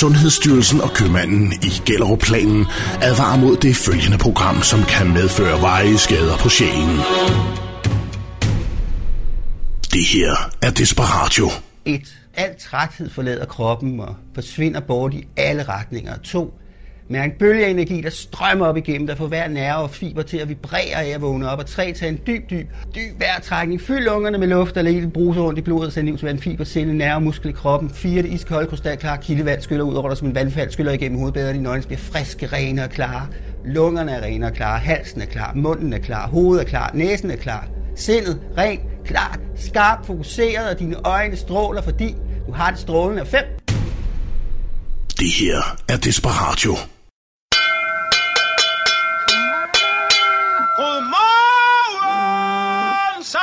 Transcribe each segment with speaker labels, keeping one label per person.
Speaker 1: Sundhedsstyrelsen og købmanden i Gellerup-planen advarer mod det følgende program, som kan medføre veje skader på sjælen. Det her er Desperatio.
Speaker 2: 1. Al træthed forlader kroppen og forsvinder bort i alle retninger. 2. Mærk bølgeenergi, der strømmer op igennem, der får hver nerve og fiber til at vibrere af at vågne op. Og tre, Tag en dyb, dyb, dyb vejrtrækning. Fyld lungerne med luft, der lægger bruser rundt i blodet, så ud til vand, fiber, celle, nerve, muskel i kroppen. Fire, Det iskolde, krystalklare kildevand skyller ud over dig som en vandfald, skyller igennem hovedbæret. Dine øjne bliver friske, rene og klare. Lungerne er rene og klare. Halsen er klar. Munden er klar. Hovedet er klar. Næsen er klar. Sindet rent, klart, skarpt, fokuseret, og dine øjne stråler, fordi du har det strålende af fem.
Speaker 1: Det her er Desperatio.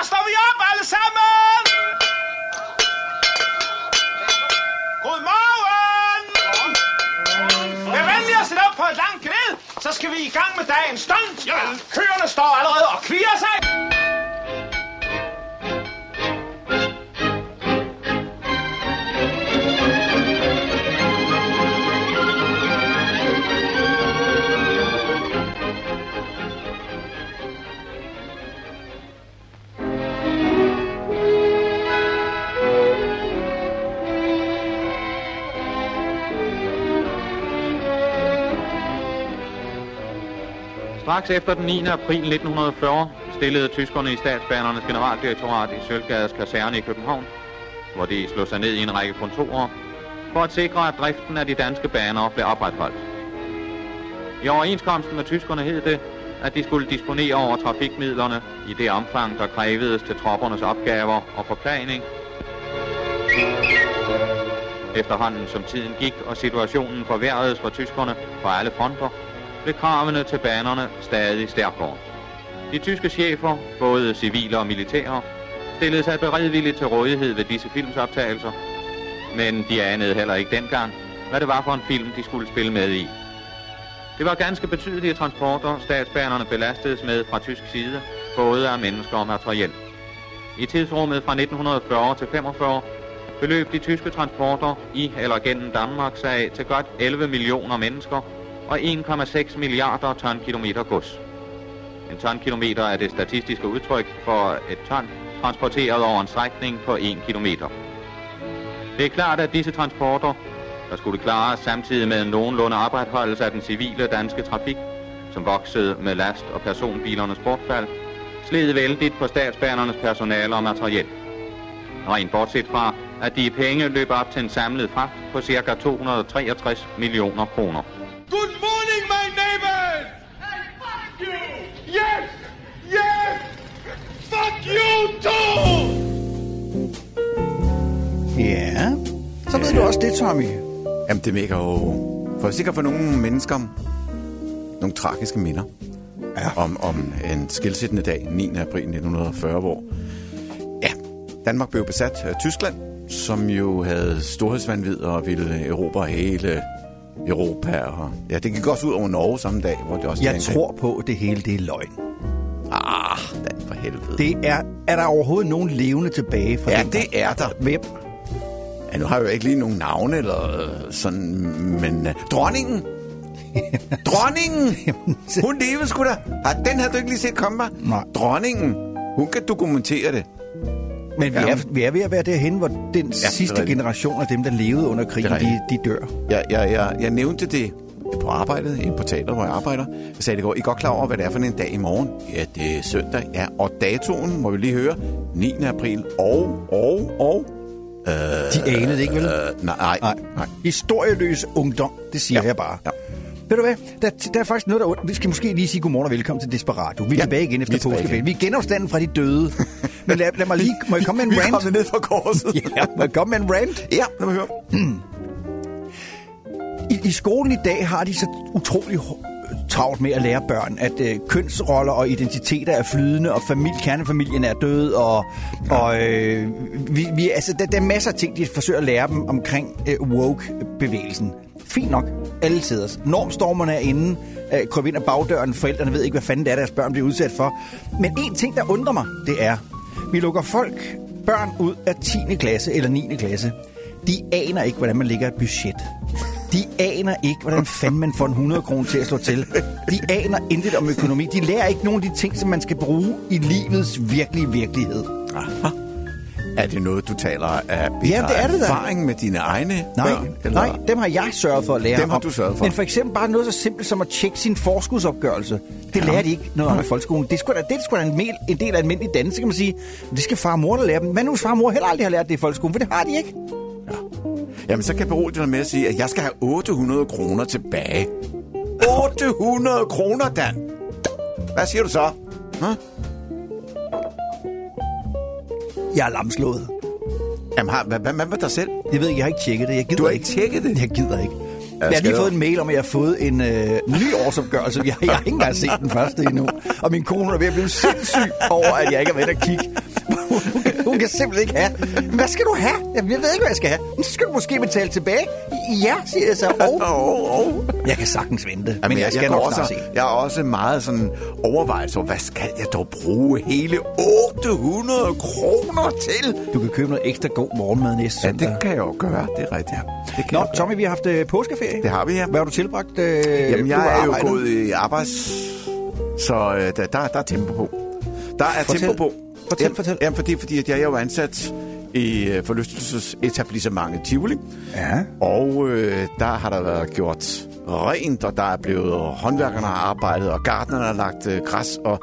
Speaker 3: Står vi op alle sammen! Godmorgen! Vær venlig at sætte op på et langt knæ, så skal vi i gang med dagens stunt. Køerne står allerede og kvier sig.
Speaker 4: Straks efter den 9. april 1940 stillede tyskerne i statsbanernes generaldirektorat i Sølvgades kaserne i København, hvor de slog sig ned i en række kontorer, for at sikre, at driften af de danske baner blev opretholdt. I overenskomsten med tyskerne hed det, at de skulle disponere over trafikmidlerne i det omfang, der krævedes til troppernes opgaver og forplaning. Efterhånden som tiden gik og situationen forværredes for tyskerne på alle fronter, blev kravene til banerne stadig stærkere. De tyske chefer, både civile og militære, stillede sig beredvilligt til rådighed ved disse filmsoptagelser, men de anede heller ikke dengang, hvad det var for en film, de skulle spille med i. Det var ganske betydelige transporter, statsbanerne belastedes med fra tysk side, både af mennesker og materiel. I tidsrummet fra 1940 til 45 beløb de tyske transporter i eller gennem Danmark sig af til godt 11 millioner mennesker og 1,6 milliarder tonkilometer gods. En tonkilometer er det statistiske udtryk for et ton transporteret over en strækning på 1 kilometer. Det er klart, at disse transporter, der skulle klare samtidig med en nogenlunde opretholdelse af den civile danske trafik, som voksede med last- og personbilernes bortfald, sled vældigt på statsbanernes personale og materiel. Rent bortset fra, at de penge løb op til en samlet fragt på ca. 263 millioner kroner.
Speaker 3: You! Yes! Yes! Fuck you too!
Speaker 5: Ja, så ved du også det, Tommy.
Speaker 6: Jamen, det vækker jo for sikkert for nogle mennesker nogle tragiske minder ja. om, om en skilsættende dag, 9. april 1940, hvor ja, Danmark blev besat af Tyskland, som jo havde storhedsvandvid og ville erobre hele Europa. Og, ja, det gik også ud over Norge samme dag, hvor det også
Speaker 5: Jeg tror på, at det hele det er løgn.
Speaker 6: Ah, den for helvede.
Speaker 5: Det er, er der overhovedet nogen levende tilbage fra
Speaker 6: Ja,
Speaker 5: den
Speaker 6: det er der.
Speaker 5: Hvem?
Speaker 6: Ja, nu har jeg jo ikke lige nogen navne eller øh, sådan, men uh, dronningen. dronningen! Hun levede sgu da. Den havde du ikke lige set komme, var?
Speaker 5: Nej.
Speaker 6: Dronningen. Hun kan dokumentere det.
Speaker 5: Men vi,
Speaker 6: Ja,
Speaker 5: er, vi er ved at være derhen, hvor den
Speaker 6: er
Speaker 5: sidste generation af dem, der levede under krigen, de, de dør.
Speaker 6: Jeg, jeg, jeg, jeg nævnte det på arbejdet, inde på teater, hvor jeg arbejder. Jeg sagde det i går, I godt klar over, hvad det er for en dag i morgen? Ja, det er søndag. Ja, og datoen, må vi lige høre, 9. april. Og, og, og... Øh,
Speaker 5: De anede det ikke, vel?
Speaker 6: øh, nej, nej,
Speaker 5: Nej.
Speaker 6: nej.
Speaker 5: Historieløs ungdom, det siger
Speaker 6: Ja.
Speaker 5: jeg bare.
Speaker 6: Ja.
Speaker 5: Ved du hvad? Der, der er faktisk noget, der... Vi skal måske lige sige godmorgen og velkommen til Desperado. Vi er
Speaker 6: Ja,
Speaker 5: tilbage igen
Speaker 6: vi
Speaker 5: efter
Speaker 6: er
Speaker 5: påskeferien. Vi er genopstanden fra de døde. Men lad, lad mig lige... Må jeg komme med en
Speaker 6: Vi er
Speaker 5: rant?
Speaker 6: kommet ned fra korset.
Speaker 5: Ja, må jeg komme med en rant?
Speaker 6: ja lad mig høre.
Speaker 5: I, I skolen i dag har de så utrolig travlt med at lære børn, at øh, kønsroller og identiteter er flydende, og familie, kernefamilien er død, og, og øh, vi, vi, altså, der, der er masser af ting, de forsøger at lære dem omkring øh, woke-bevægelsen. Fint nok, alle sidder. Normstormerne er inde, øh, kryber ind ad bagdøren, forældrene ved ikke, hvad fanden det er, deres børn bliver udsat for. Men en ting, der undrer mig, det er, vi lukker folk, børn ud af 10. klasse eller 9. klasse. De aner ikke, hvordan man lægger et budget. de aner ikke, hvordan fanden man får en 100 kroner til at slå til. De aner intet om økonomi. De lærer ikke nogen af de ting, som man skal bruge i livets virkelige virkelighed.
Speaker 6: Aha. Er det noget, du taler af
Speaker 5: Ja, det er det
Speaker 6: erfaring med dine egne
Speaker 5: Nej,
Speaker 6: børn? Eller?
Speaker 5: nej, dem har jeg sørget for at lære
Speaker 6: Dem har
Speaker 5: om.
Speaker 6: du sørget for.
Speaker 5: Men for eksempel bare noget så simpelt som at tjekke sin forskudsopgørelse. Det
Speaker 6: Ja.
Speaker 5: lærer de ikke noget om i folkeskolen. Det er sgu da, det er sgu da en, del, en del af almindelig dannelse, kan man sige. Men det skal far og mor der lære dem. Men nu far og mor heller aldrig har lært det i folkeskolen, for det har de ikke.
Speaker 6: Jamen, så kan berolige dig med at sige, at jeg skal have 800 kroner tilbage. 800 kroner, Dan! Hvad siger du så? Huh?
Speaker 5: Jeg er lamslået.
Speaker 6: Jamen, har, hvad, hvad, med dig selv?
Speaker 5: Jeg ved ikke, jeg har ikke tjekket det. Jeg gider
Speaker 6: Du har ikke tjekket det?
Speaker 5: Jeg gider ikke.
Speaker 6: Ja,
Speaker 5: Jeg har lige fået en mail om, at jeg har fået en øh, ny årsopgørelse. Jeg, jeg har ikke engang set den første endnu. Og min kone er ved at blive sindssyg over, at jeg ikke er ved at kigge. Hun kan, hun kan simpelthen ikke have. Hvad skal du have? Jeg ved ikke, hvad jeg skal have. Men så skal du måske betale tilbage. Ja, siger jeg så. Og
Speaker 6: Oh, oh.
Speaker 5: jeg kan sagtens vente.
Speaker 6: Jamen,
Speaker 5: men jeg, skal
Speaker 6: går
Speaker 5: nok
Speaker 6: også,
Speaker 5: se.
Speaker 6: Jeg er også meget sådan overvejet, så hvad skal jeg dog bruge hele 800 kroner til?
Speaker 5: Du kan købe noget ekstra god morgenmad næste
Speaker 6: Ja,
Speaker 5: søndag.
Speaker 6: det kan jeg jo gøre. Det er rigtigt. Det kan
Speaker 5: Nå,
Speaker 6: jeg.
Speaker 5: Tommy, vi har haft øh,
Speaker 6: Det har vi, ja.
Speaker 5: Hvad har du tilbragt? Øh,
Speaker 6: Jamen, jeg er jo gået i arbejds... Så øh, der, der, der er tempo på. Der er
Speaker 5: Fortæl.
Speaker 6: tempo på.
Speaker 5: Fortæl,
Speaker 6: Jamen,
Speaker 5: fortæl.
Speaker 6: Jamen, fordi, fordi at jeg er jo ansat i øh, forlystelsesetablissementet Tivoli.
Speaker 5: Ja.
Speaker 6: Og øh, der har der været gjort rent, og der er blevet håndværkerne har arbejdet, og gartnerne har lagt øh, græs, og,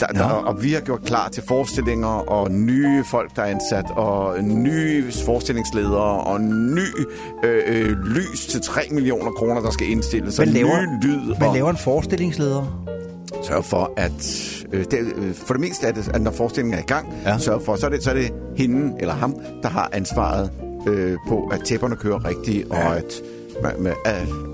Speaker 6: der, der, og vi har gjort klar til forestillinger, og nye folk, der er ansat, og nye forestillingsledere, og ny øh, øh, lys til 3 millioner kroner, der skal indstilles, og
Speaker 5: laver,
Speaker 6: ny lyd.
Speaker 5: hvad
Speaker 6: og
Speaker 5: laver en forestillingsleder?
Speaker 6: sørge for, at øh, det, øh, for det meste er det, at når forestillingen er i gang,
Speaker 5: Ja.
Speaker 6: sørge for, så er, det, så er det hende eller ham, der har ansvaret øh, på, at tæpperne kører rigtigt, ja. og at med, med, øh,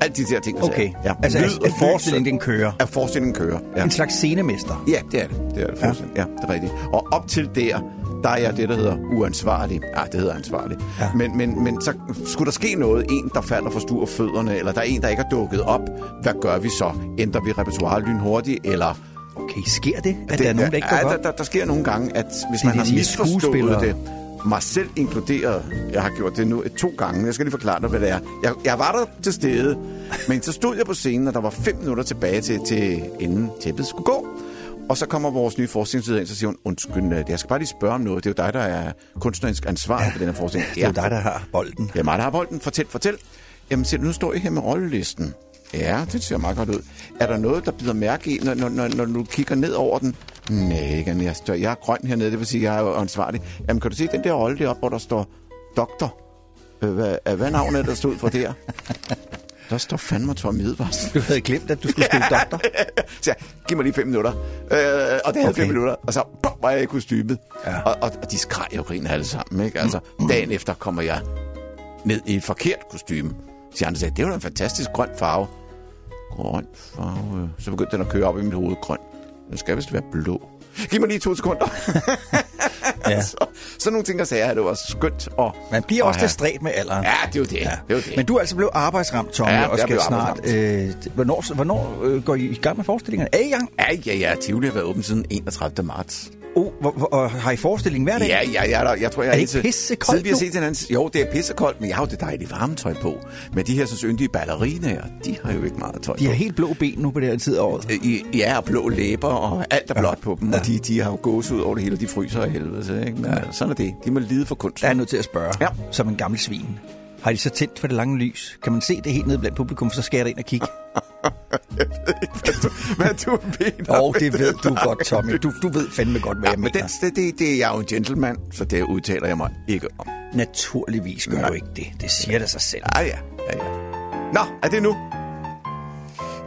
Speaker 6: alt de der ting.
Speaker 5: Okay, ja. altså
Speaker 6: Lyd
Speaker 5: at, at forestillingen den kører.
Speaker 6: At forestillingen kører, ja.
Speaker 5: En slags scenemester.
Speaker 6: Ja, det er det. Det er det, ja. ja, det er rigtigt. Og op til der, der er jeg det, der hedder uansvarlig. Ja, det hedder ansvarlig.
Speaker 5: Ja.
Speaker 6: Men, men, men så skulle der ske noget, en, der falder for stur fødderne, eller der er en, der ikke er dukket op, hvad gør vi så? Ændrer vi repertoire lynhurtigt, eller...
Speaker 5: Okay, sker det, at der er nogen, der ikke
Speaker 6: ja, der, der, der sker nogle gange, at hvis
Speaker 5: Det
Speaker 6: man har misforstået det, mig selv inkluderet, jeg har gjort det nu to gange, jeg skal lige forklare dig, hvad det er. Jeg, jeg var der til stede, men så stod jeg på scenen, og der var fem minutter tilbage til, til inden tæppet skulle gå. Og så kommer vores nye forskningsleder ind, så siger hun, undskyld, øh, jeg skal bare lige spørge om noget. Det er jo dig, der er kunstnerisk ansvarlig ja, for den her forskning.
Speaker 5: Det er jo dig, der har bolden.
Speaker 6: Det er mig, der har bolden. Fortæl, fortæl. Jamen, se, nu står jeg her med rollelisten. Ja, det ser meget godt ud. Er der noget, der bider mærke i, når, når, når, når du kigger ned over den? Nej, ikke. Jeg, står, jeg er grøn hernede, det vil sige, jeg er jo ansvarlig. Jamen, kan du se den der rolle deroppe, hvor der står doktor? Øh, Hvad, hvad navnet er der stod for der? Der står fandme Tom Midvars.
Speaker 5: Du havde glemt, at du skulle spille doktor.
Speaker 6: så jeg, giv mig lige fem minutter. Øh, og det havde
Speaker 5: Okay.
Speaker 6: fem minutter, og så bum, var jeg i kostymet.
Speaker 5: Ja.
Speaker 6: Og, og, og de skreg jo grin alle sammen. Ikke? Altså, dagen efter kommer jeg ned i et forkert kostume. Så andre sagde, det var en fantastisk grøn farve. Grøn farve. Så begyndte den at køre op i mit hoved. Grøn. Den skal vist være blå. Giv mig lige to sekunder.
Speaker 5: Ja.
Speaker 6: så, så nogle ting, der sagde, at det var skønt. Og,
Speaker 5: Man bliver
Speaker 6: og
Speaker 5: også
Speaker 6: have-
Speaker 5: distræt med alderen.
Speaker 6: Ja, det er jo det. Ja. det, er jo det.
Speaker 5: Men du er altså blevet arbejdsramt, Tommy,
Speaker 6: Ja,
Speaker 5: og skal snart... Øh, hvornår hvornår øh, går I i gang med forestillingerne? Er I i gang?
Speaker 6: Ja, ja, ja. Tivoli har været åben siden 31. marts.
Speaker 5: Oh, hvor, hvor, og har I forestilling hver dag?
Speaker 6: Ja, ja, ja, der, jeg tror, jeg
Speaker 5: Er det
Speaker 6: indtil-
Speaker 5: ikke pissekoldt
Speaker 6: vi har set hinanden... Jo, det er pissekoldt, men jeg har jo det dejlige varmetøj på. Men de her så yndige ballerinaer, de har jo ikke meget tøj
Speaker 5: De har
Speaker 6: på.
Speaker 5: helt blå ben nu på det her tid af året.
Speaker 6: Øh, I, ja, og blå læber, og alt er blåt på dem. Og de, de har jo gås ud over det hele, og de fryser af helvede. Så, ikke? Men ja. sådan er det. De må lide for kunst.
Speaker 5: Der er jeg nødt til at spørge,
Speaker 6: Ja.
Speaker 5: som en gammel svin. Har de så tændt for det lange lys? Kan man se det helt ned blandt publikum, så skal jeg ind og kigge?
Speaker 6: Hvad du mener.
Speaker 5: Åh, oh, det ved du godt, Tommy. Du, du ved fandme godt, hvad
Speaker 6: Ja,
Speaker 5: jeg
Speaker 6: men
Speaker 5: mener.
Speaker 6: det, det, det, det er jeg jo en gentleman, så det udtaler jeg mig ikke om.
Speaker 5: Naturligvis gør
Speaker 6: Nej.
Speaker 5: du ikke det. Det siger det sig selv.
Speaker 6: Ja, ja, ja, ja. Nå, er det nu?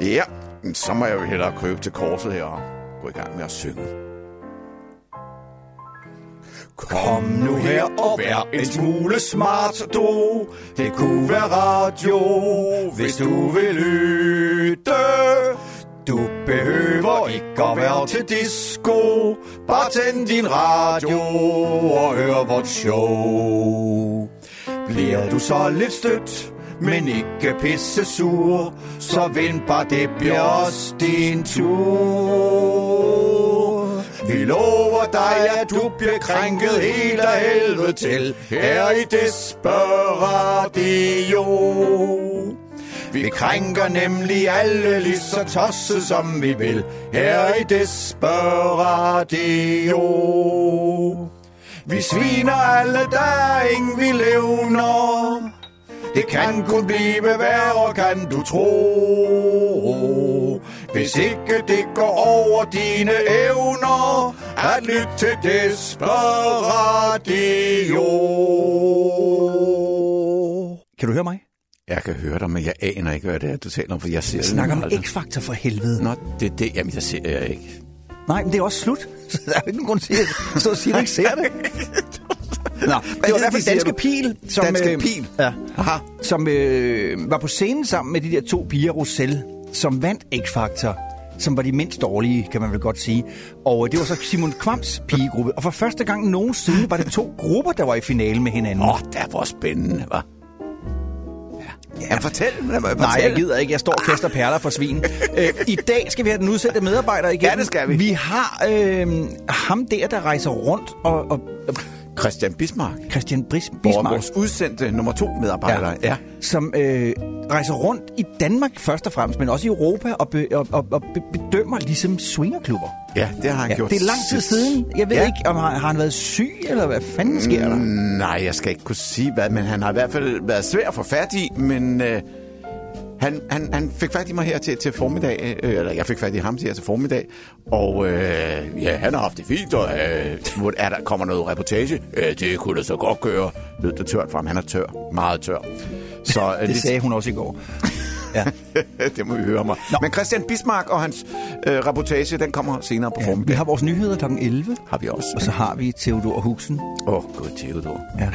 Speaker 6: Ja, men så må jeg jo hellere krybe til korset her og gå i gang med at synge.
Speaker 5: Kom nu her og vær en smule smart, du. Det kunne være radio, hvis du vil lytte. Du behøver ikke at være til disco. Bare tænd din radio og hør vort show. Bliver du så lidt stødt, men ikke pisse sur, så vind bare, det bliver også din tur. Vi lover dig, at du bliver krænket helt af helvede til, her i Desperatio. Vi krænker nemlig alle lige så tosset som vi vil. Her i Desperatio. Vi sviner alle, der er ingen vi levner. Det kan kun blive værre, kan du tro. Hvis ikke det går over dine evner, at lytte til Desperatio. Kan du høre mig?
Speaker 6: Jeg kan høre dig, men jeg aner ikke, hvad det er, du taler om, for jeg ser
Speaker 5: Jeg snakker om. X-Factor for helvede.
Speaker 6: Nå, det er det. Jamen, jeg ser jeg ikke.
Speaker 5: Nej, men det er også slut. Så der er jo ikke nogen grund til at stå og sige, at du ikke ser det. Nå, det var i hvert fald
Speaker 6: siger
Speaker 5: Danske? Pil, som,
Speaker 6: Danske
Speaker 5: øh,
Speaker 6: Pil?
Speaker 5: Ja,
Speaker 6: Aha.
Speaker 5: som øh, var på scenen sammen med de der to piger, Rosell, som vandt X-Factor, som var de mindst dårlige, kan man vel godt sige. Og øh, det var så Simon Kvams pigegruppe. Og for første gang nogensinde var det to grupper, der var i finale med hinanden.
Speaker 6: Åh, oh, det var spændende, hva'? Ja. ja, fortæl. Lad mig,
Speaker 5: Nej, jeg gider ikke. Jeg står og kaster perler for svin. øh, I dag skal vi have den udsendte medarbejder igen.
Speaker 6: Ja, det skal vi.
Speaker 5: Vi har øh, ham der, der rejser rundt, og, og, og
Speaker 6: Christian Bismarck.
Speaker 5: Christian Bris,
Speaker 6: Bismarck. Vores udsendte nummer to medarbejder. Ja. ja.
Speaker 5: som øh, rejser rundt i Danmark først og fremmest, men også i Europa og, be, og, og, og be- bedømmer ligesom swingerklubber.
Speaker 6: Ja, det har han
Speaker 5: Ja,
Speaker 6: gjort.
Speaker 5: det er lang tid siden. Jeg ved
Speaker 6: Ja.
Speaker 5: ikke, om har, har han været syg, eller hvad fanden sker der?
Speaker 6: Nej, jeg skal ikke kunne sige hvad, men han har i hvert fald været svær at få fat i, men øh, han, han, han fik fat i mig her til, til formiddag, øh, eller jeg fik fat i ham her til formiddag, og øh, ja, han har haft det fint, og øh, er der kommer noget reportage, øh, det kunne da så godt gøre, lød det tørt frem, han er tør, meget tør. Så øh,
Speaker 5: Det sagde hun også i går. Ja.
Speaker 6: det må vi høre mig.
Speaker 5: Nå.
Speaker 6: Men Christian Bismarck og hans øh, reportage, den kommer senere på
Speaker 5: ja.
Speaker 6: formiddag.
Speaker 5: Vi har vores nyheder kl. 11,
Speaker 6: har vi også.
Speaker 5: og så har vi Theodor Huxen.
Speaker 6: Åh, oh, gud, Theodor.
Speaker 5: Ja.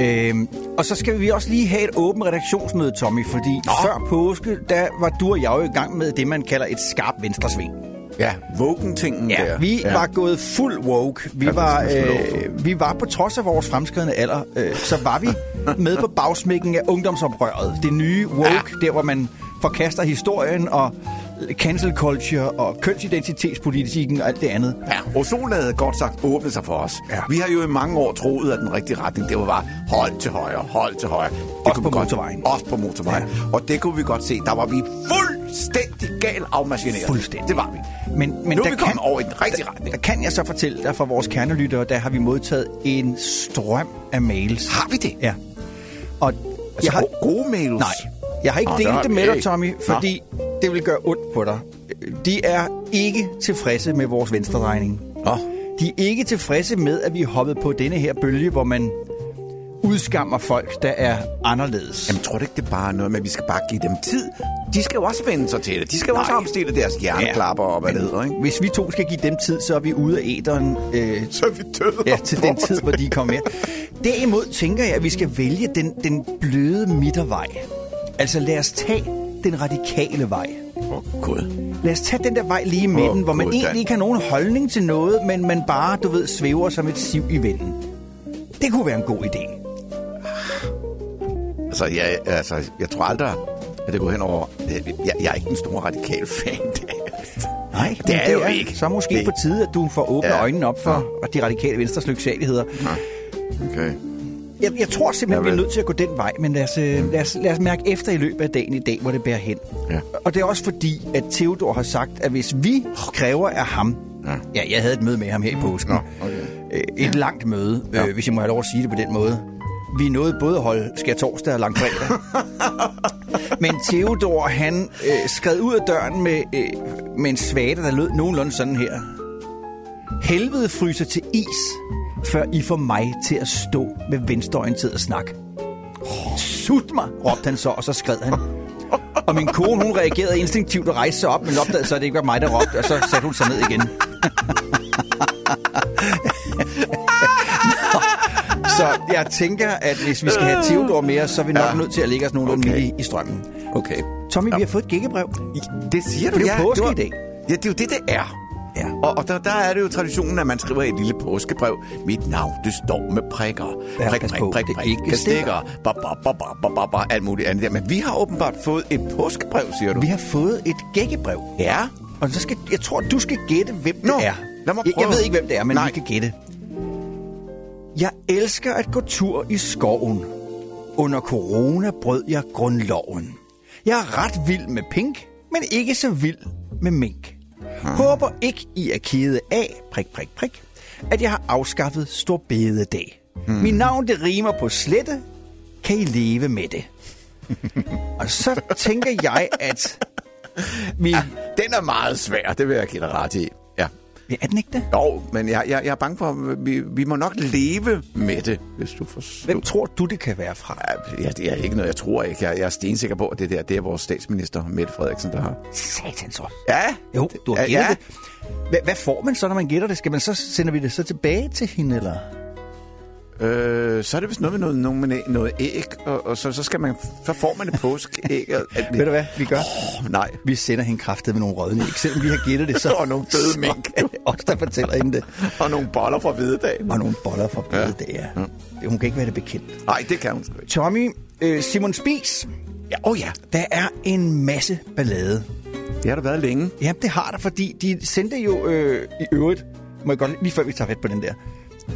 Speaker 5: Øhm, og så skal vi også lige have et åbent redaktionsmøde, Tommy, fordi Nå. før påske, der var du og jeg jo i gang med det, man kalder et skarpt venstresving.
Speaker 6: Ja, Woken-tingen
Speaker 5: Ja,
Speaker 6: der.
Speaker 5: vi ja. var gået fuld woke. Vi,
Speaker 6: Ja,
Speaker 5: var, øh, vi var på trods af vores fremskridende alder, øh, så var vi med på bagsmækken af ungdomsoprøret. Det nye woke, ja. der hvor man forkaster historien og cancel culture og kønsidentitetspolitikken og alt det andet.
Speaker 6: Ja, ozonlaget godt sagt åbnet sig for os.
Speaker 5: Ja.
Speaker 6: Vi har jo i mange år troet, at den rigtige retning, det var bare hold til højre, hold til højre. Det
Speaker 5: Også
Speaker 6: kunne
Speaker 5: på
Speaker 6: godt-
Speaker 5: motorvejen.
Speaker 6: Også på motorvejen. Ja. Og det kunne vi godt se. Der var vi fuldstændig gal afmarchineret.
Speaker 5: Fuldstændig.
Speaker 6: Det var vi.
Speaker 5: Men, men
Speaker 6: Nu er
Speaker 5: der
Speaker 6: vi kommet over i den rigtige retning.
Speaker 5: Der kan jeg så fortælle dig fra vores kernelyttere, der har vi modtaget en strøm af mails.
Speaker 6: Har vi det?
Speaker 5: Ja. Og
Speaker 6: Altså, har... gode mails?
Speaker 5: Nej, jeg har ikke
Speaker 6: Nå,
Speaker 5: Nå,
Speaker 6: har
Speaker 5: delt det med dig. Tommy,
Speaker 6: Nå.
Speaker 5: fordi det vil gøre ondt på dig. De er ikke tilfredse med vores venstredrejning.
Speaker 6: Nå.
Speaker 5: De er ikke tilfredse med, at vi er hoppet på denne her bølge, hvor man udskammer folk, der er anderledes.
Speaker 6: Jamen, tror du ikke, det er bare noget med, at vi skal bare give dem tid? De skal jo også vende sig til det. De skal jo også omstille deres hjerneklapper og hvad det hedder, ikke?
Speaker 5: Hvis vi to skal give dem tid, så er vi ude af æderen øh,
Speaker 6: Så er vi døde.
Speaker 5: ja, til den tid, hvor de kommer med. Derimod tænker jeg, at vi skal vælge den, den bløde midtervej. Altså lad os tage den radikale vej.
Speaker 6: Åh, oh, Gud.
Speaker 5: Lad os tage den der vej lige i midten,
Speaker 6: Åh,
Speaker 5: hvor man
Speaker 6: Gud,
Speaker 5: egentlig ikke har nogen holdning til noget, men man bare, du ved, svæver som et siv i vinden. Det kunne være en god idé.
Speaker 6: Altså, jeg, altså, jeg tror aldrig, at det går hen over... Jeg, jeg, jeg er ikke en stor radikal fan.
Speaker 5: Nej,
Speaker 6: Det
Speaker 5: men
Speaker 6: er jo ikke.
Speaker 5: Så måske
Speaker 6: Det-
Speaker 5: på tide, at du får åbnet
Speaker 6: Ja.
Speaker 5: ja. øjnene op for de radikale venstres lyksaligheder.
Speaker 6: Okay.
Speaker 5: Jeg, jeg tror simpelthen, vi er nødt til at gå den vej, men lad os, øh, lad, os, lad os mærke efter i løbet af dagen i dag, hvor det bærer hen.
Speaker 6: Ja.
Speaker 5: Og det er også fordi, at Theodor har sagt, at hvis vi kræver af ham...
Speaker 6: Ja.
Speaker 5: Ja, jeg havde et møde med ham her i påsken.
Speaker 6: Nå, okay.
Speaker 5: Øh, Et langt møde,
Speaker 6: Ja.
Speaker 5: øh, hvis jeg må have lov at sige det på den måde. Vi nåede både at holde skær torsdag og langfredag. Men Theodor, han øh, skred ud af døren med, øh, med en svate, der lød nogenlunde sådan her. Helvede fryser til is, før I får mig til at stå med venstreorienteret snak. Sut mig, råbte han så, og så skred han. Og min kone, hun reagerede instinktivt og rejste sig op, men opdagede så, at det ikke var mig, der råbte, og så satte hun sig ned igen. Så jeg tænker, at hvis vi skal have Theodor os, så er vi nok
Speaker 6: Ja.
Speaker 5: nødt til at lægge os nogenlunde
Speaker 6: Okay.
Speaker 5: midt i, i strømmen.
Speaker 6: Okay.
Speaker 5: Tommy, vi har fået et gækkebrev.
Speaker 6: Det siger du,
Speaker 5: Det er jo
Speaker 6: ja.
Speaker 5: påske
Speaker 6: var-
Speaker 5: i dag.
Speaker 6: Ja, det er jo det, det er.
Speaker 5: Ja.
Speaker 6: Og, og der, der er det jo traditionen, at man skriver et lille påskebrev. Mit navn, det står med prikker.
Speaker 5: Ja,
Speaker 6: Prik, prik, prik,
Speaker 5: det
Speaker 6: prik,
Speaker 5: ikke
Speaker 6: prik,
Speaker 5: stikker.
Speaker 6: Ba, ba, ba, ba, ba, ba, ba, alt muligt andet der. Men vi har åbenbart fået et påskebrev, siger du.
Speaker 5: Vi har fået et gækkebrev.
Speaker 6: Ja.
Speaker 5: Og så skal, jeg tror, du skal gætte, hvem
Speaker 6: Nå,
Speaker 5: det er.
Speaker 6: lad mig
Speaker 5: jeg, jeg
Speaker 6: prøve.
Speaker 5: ved ikke, hvem det er, men
Speaker 6: Nej.
Speaker 5: vi kan gætte. Jeg elsker at gå tur i skoven. Under corona brød jeg grundloven. Jeg er ret vild med pink, men ikke så vild med mink. Håber ikke, I er kede af, prik, prik, prik, at jeg har afskaffet stor bededag. Mit navn, det rimer på slette. Kan I leve med det? Og så tænker jeg, at vi...
Speaker 6: Den er meget svær, det vil jeg give dig ret i. Ja.
Speaker 5: Er den ikke det?
Speaker 6: Jo, men jeg, jeg, jeg er bange for, at vi, vi må nok leve med det, hvis du forstår.
Speaker 5: Hvem tror du, det kan være fra?
Speaker 6: Ja, det er ikke noget, jeg tror ikke. Jeg, jeg er stensikker på, at det der, det er vores statsminister, Mette Frederiksen, der har.
Speaker 5: Satans også.
Speaker 6: Ja,
Speaker 5: Jo, du har
Speaker 6: ja,
Speaker 5: gættet
Speaker 6: ja.
Speaker 5: det. Hvad, hvad får man så, når man gætter det? Skal man så sender vi det så tilbage til hende, eller?
Speaker 6: Øh, så er det vist noget med noget, noget, noget æg, og, og så, så, skal man, så får man et påskeæg. og- at
Speaker 5: Ved du hvad, vi gør?
Speaker 6: Oh, nej.
Speaker 5: Vi sender hende kraftet med nogle rødne æg. Selvom vi har gættet det, så...
Speaker 6: Og nogle døde mink.
Speaker 5: Os, der fortæller hende det.
Speaker 6: Og nogle boller fra hvidedagen.
Speaker 5: Og nogle boller fra ja. det, ja. Hun kan ikke være det bekendt.
Speaker 6: Nej, det kan hun ikke.
Speaker 5: Tommy, øh, Simon Spies.
Speaker 6: Ja, oh ja,
Speaker 5: Der er en masse ballade.
Speaker 6: det har der været længe.
Speaker 5: Ja, det har der, fordi de sendte jo øh, i øvrigt, må jeg godt lige før vi tager fat på den der.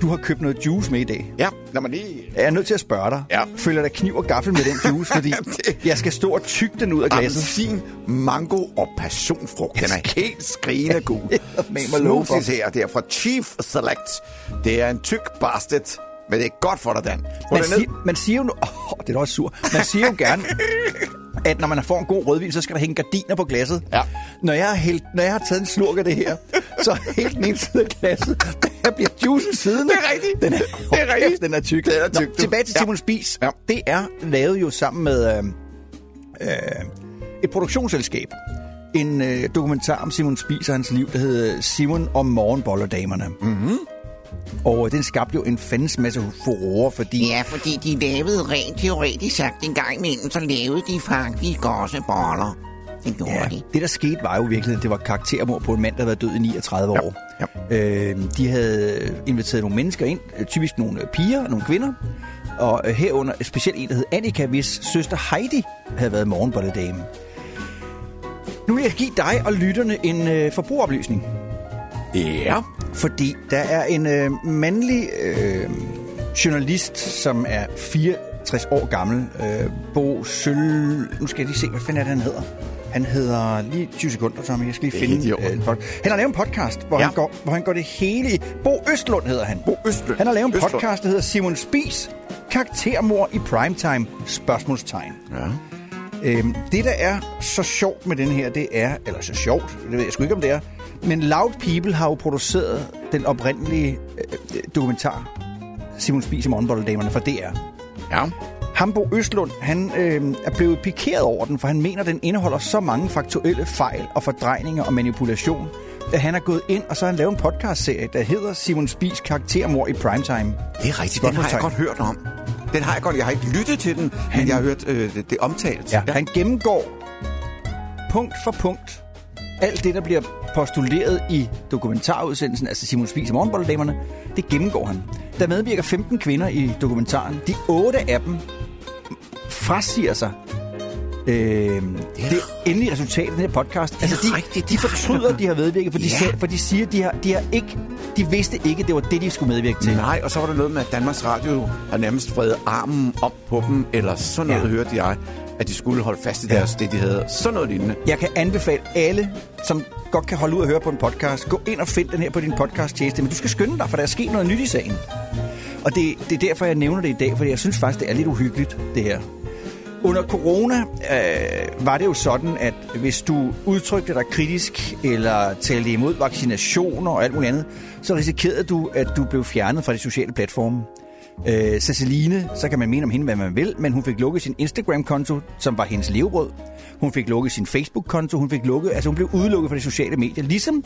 Speaker 5: Du har købt noget juice med i dag.
Speaker 6: Ja, lad mig lige...
Speaker 5: Jeg er nødt til at spørge dig.
Speaker 6: Ja.
Speaker 5: Følger der kniv og gaffel med den juice, fordi
Speaker 6: det-
Speaker 5: jeg skal stå og tygge den ud af glasset.
Speaker 6: Appelsin, mango og passionfrugt. Den er helt skrigende god. Smoothies her, det er fra Chief Select. Det er en tyk bastard, men det er godt for dig, Dan.
Speaker 5: Man, siger, man siger jo... nu- Åh, det er da også sur. Man siger jo gerne, at når man får en god rødvin, så skal der hænge gardiner på glasset.
Speaker 6: Ja.
Speaker 5: Når jeg har, hældt, når jeg har taget en slurk af det her, så helt den ene side af glasset, der bliver juicen siden.
Speaker 6: Det er rigtigt.
Speaker 5: Den er,
Speaker 6: Det er rigtigt.
Speaker 5: Den er tyk.
Speaker 6: Den er tyk,
Speaker 5: Nå, tilbage til
Speaker 6: Ja.
Speaker 5: Simon Spies.
Speaker 6: Ja.
Speaker 5: Det er lavet jo sammen med øh, øh, et produktionsselskab. En øh, dokumentar om Simon Spies og hans liv, der hedder Simon og morgenbollerdamerne. Mm-hmm. Og den skabte jo en fandens masse furore, fordi
Speaker 7: Ja, fordi de lavede rent teoretisk sagt en gang imellem, så lavede de faktisk også boller. Det gjorde
Speaker 5: Ja,
Speaker 7: de.
Speaker 5: det der skete var jo virkelig, at det var karaktermord på en mand, der været død i 39 år.
Speaker 6: ja.
Speaker 5: Øh, de havde inviteret nogle mennesker ind, øh, typisk nogle øh, piger og nogle kvinder, og øh, herunder specielt en, der hed Annika, hvis søster Heidi havde været morgenbolledame. Nu vil jeg give dig og lytterne en øh, forbrugeroplysning.
Speaker 6: Ja.
Speaker 5: Fordi der er en øh, mandlig øh, journalist, som er 64 år gammel. Øh, Bo Sølv... Nu skal jeg lige se, hvad fanden er det, han hedder. Han hedder... Lige 20 sekunder, Tommy. Jeg skal lige
Speaker 6: Det
Speaker 5: finde...
Speaker 6: orden.
Speaker 5: en pod- han har lavet en podcast, hvor,
Speaker 6: Ja.
Speaker 5: han går, hvor han går det hele i... Bo Østlund hedder han.
Speaker 6: Bo Østlund.
Speaker 5: Han har lavet en
Speaker 6: Østlund.
Speaker 5: podcast, der hedder Simon Spies. Karaktermor i primetime. Spørgsmålstegn.
Speaker 6: Ja.
Speaker 5: Øhm, det, der er så sjovt med den her, det er, eller så sjovt, det ved jeg sgu ikke, om det er, men Loud People har jo produceret den oprindelige øh, dokumentar, Simon Spies i morgenbolledamerne fra DR.
Speaker 6: Ja.
Speaker 5: Hambo Østlund, han øh, er blevet pikeret over den, for han mener, den indeholder så mange faktuelle fejl og fordrejninger og manipulation, at han er gået ind, og så har han lavet en podcastserie, der hedder Simon Spies karaktermor i primetime.
Speaker 6: Det er rigtigt, den har jeg godt hørt om. Den har jeg godt, jeg har ikke lyttet til den, men jeg har hørt øh, det, det omtalt.
Speaker 5: Ja. Han gennemgår punkt for punkt alt det, der bliver postuleret i dokumentarudsendelsen, altså Simon Spies og Morgenbolledamerne, det gennemgår han. Der medvirker 15 kvinder i dokumentaren. De otte af dem frasiger sig øh, det endelige resultat af den her podcast. Altså, de,
Speaker 6: rigtigt,
Speaker 5: de
Speaker 6: det
Speaker 5: fortryder,
Speaker 6: hørt.
Speaker 5: de har medvirket, for, de,
Speaker 6: Ja.
Speaker 5: siger, for de siger, de har, de har ikke, de vidste ikke, det var det, de skulle medvirke til.
Speaker 6: Nej, og så var der noget med, at Danmarks Radio har nærmest vredet armen op på dem, eller sådan noget,
Speaker 5: ja.
Speaker 6: hørte jeg, at de skulle holde fast i
Speaker 5: Ja.
Speaker 6: deres, det de havde. Sådan noget lignende.
Speaker 5: Jeg kan anbefale alle, som godt kan holde ud og høre på en podcast, gå ind og find den her på din podcast tjeneste, men du skal skynde dig, for der er sket noget nyt i sagen. Og det, det er derfor, jeg nævner det i dag, fordi jeg synes faktisk, det er lidt uhyggeligt, det her. Under corona øh, var det jo sådan, at hvis du udtrykte dig kritisk eller talte imod vaccinationer og alt muligt andet, så risikerede du, at du blev fjernet fra de sociale platforme. Øh, Ceciline, så kan man mene om hende, hvad man vil, men hun fik lukket sin Instagram-konto, som var hendes levebrød. Hun fik lukket sin Facebook-konto, hun fik lukket, altså hun blev udelukket fra de sociale medier, ligesom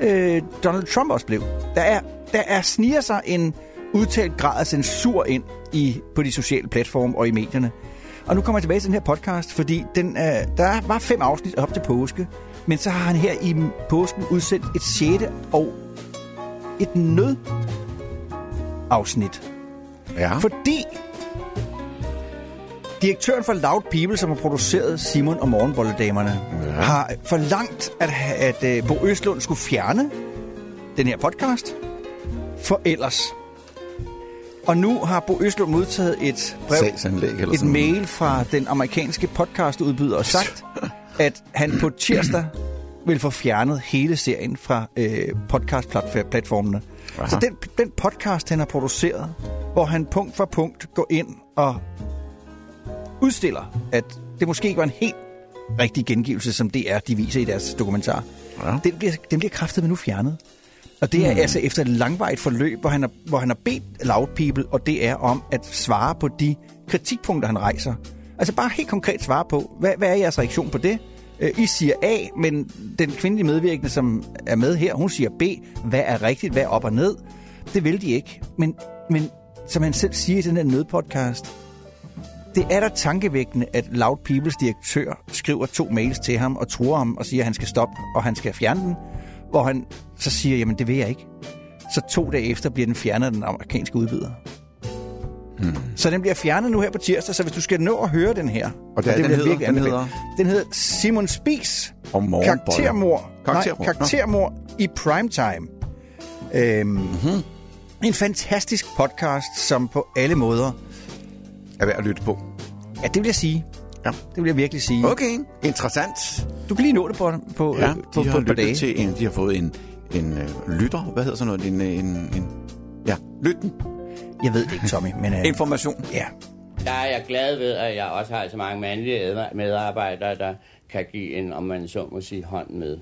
Speaker 5: øh, Donald Trump også blev. Der er, der er sniger sig en udtalt grad af censur ind i, på de sociale platforme og i medierne. Og nu kommer jeg tilbage til den her podcast, fordi den, øh, der var fem afsnit op til påske, men så har han her i påsken udsendt et sjette og et nød afsnit
Speaker 6: Ja.
Speaker 5: Fordi direktøren for Loud People, som har produceret Simon og Morgenbolledamerne, ja. har forlangt, at, at øh, Bo Østlund skulle fjerne den her podcast, for ellers Og nu har Bo Østlund modtaget et brev,
Speaker 6: eller
Speaker 5: et mail fra den amerikanske podcastudbyder og sagt, at han på tirsdag vil få fjernet hele serien fra øh, podcastplatformene.
Speaker 6: Aha.
Speaker 5: Så den, den podcast, han har produceret, hvor han punkt for punkt går ind og udstiller, at det måske ikke var en helt rigtig gengivelse, som det er, de viser i deres dokumentar.
Speaker 6: Ja.
Speaker 5: Den bliver, den bliver kraftet med nu fjernet. Og det er
Speaker 6: Hmm.
Speaker 5: altså efter et langvarigt forløb, hvor han, har, hvor han har bedt Loud People, og det er om at svare på de kritikpunkter, han rejser. Altså bare helt konkret svare på, hvad, hvad er jeres reaktion på det? Øh, I siger A, men den kvindelige medvirkende, som er med her, hun siger B. Hvad er rigtigt? Hvad er op og ned? Det vil de ikke. Men, men som han selv siger i den her nødpodcast, det er da tankevækkende, at Loud Peoples direktør skriver to mails til ham og tror ham og siger, at han skal stoppe, og han skal fjerne den. Hvor han så siger, jamen det vil jeg ikke. Så to dage efter bliver den fjernet af den amerikanske udbyder. Hmm. Så den bliver fjernet nu her på tirsdag, så hvis du skal nå at høre den her...
Speaker 6: Og hvad er
Speaker 5: det
Speaker 6: den hedder?
Speaker 5: virkelig
Speaker 6: Den hedder?
Speaker 5: Den hedder Simon Spies.
Speaker 6: Og morgenboller.
Speaker 5: Karaktermor.
Speaker 6: Karaktermord.
Speaker 5: Nej, karaktermor i primetime. Øhm,
Speaker 6: Mhm.
Speaker 5: mm-hmm. En fantastisk podcast, som på alle måder...
Speaker 6: Er værd at lytte på.
Speaker 5: Ja, det vil jeg sige.
Speaker 6: Ja.
Speaker 5: Det vil jeg virkelig sige.
Speaker 6: Okay, interessant.
Speaker 5: Du kan lige nå det på, på,
Speaker 6: Ja,
Speaker 5: øh,
Speaker 6: de
Speaker 5: på,
Speaker 6: har
Speaker 5: på et par dage.
Speaker 6: til en, de har fået en, en øh, lytter, hvad hedder sådan noget, en, en, en ja, lytten,
Speaker 5: Jeg ved det ikke, Tommy, men... Øh,
Speaker 6: information.
Speaker 5: ja.
Speaker 8: Der er jeg glad ved, at jeg også har så mange mandlige medarbejdere, der kan give en, om man så må sige, hånd med.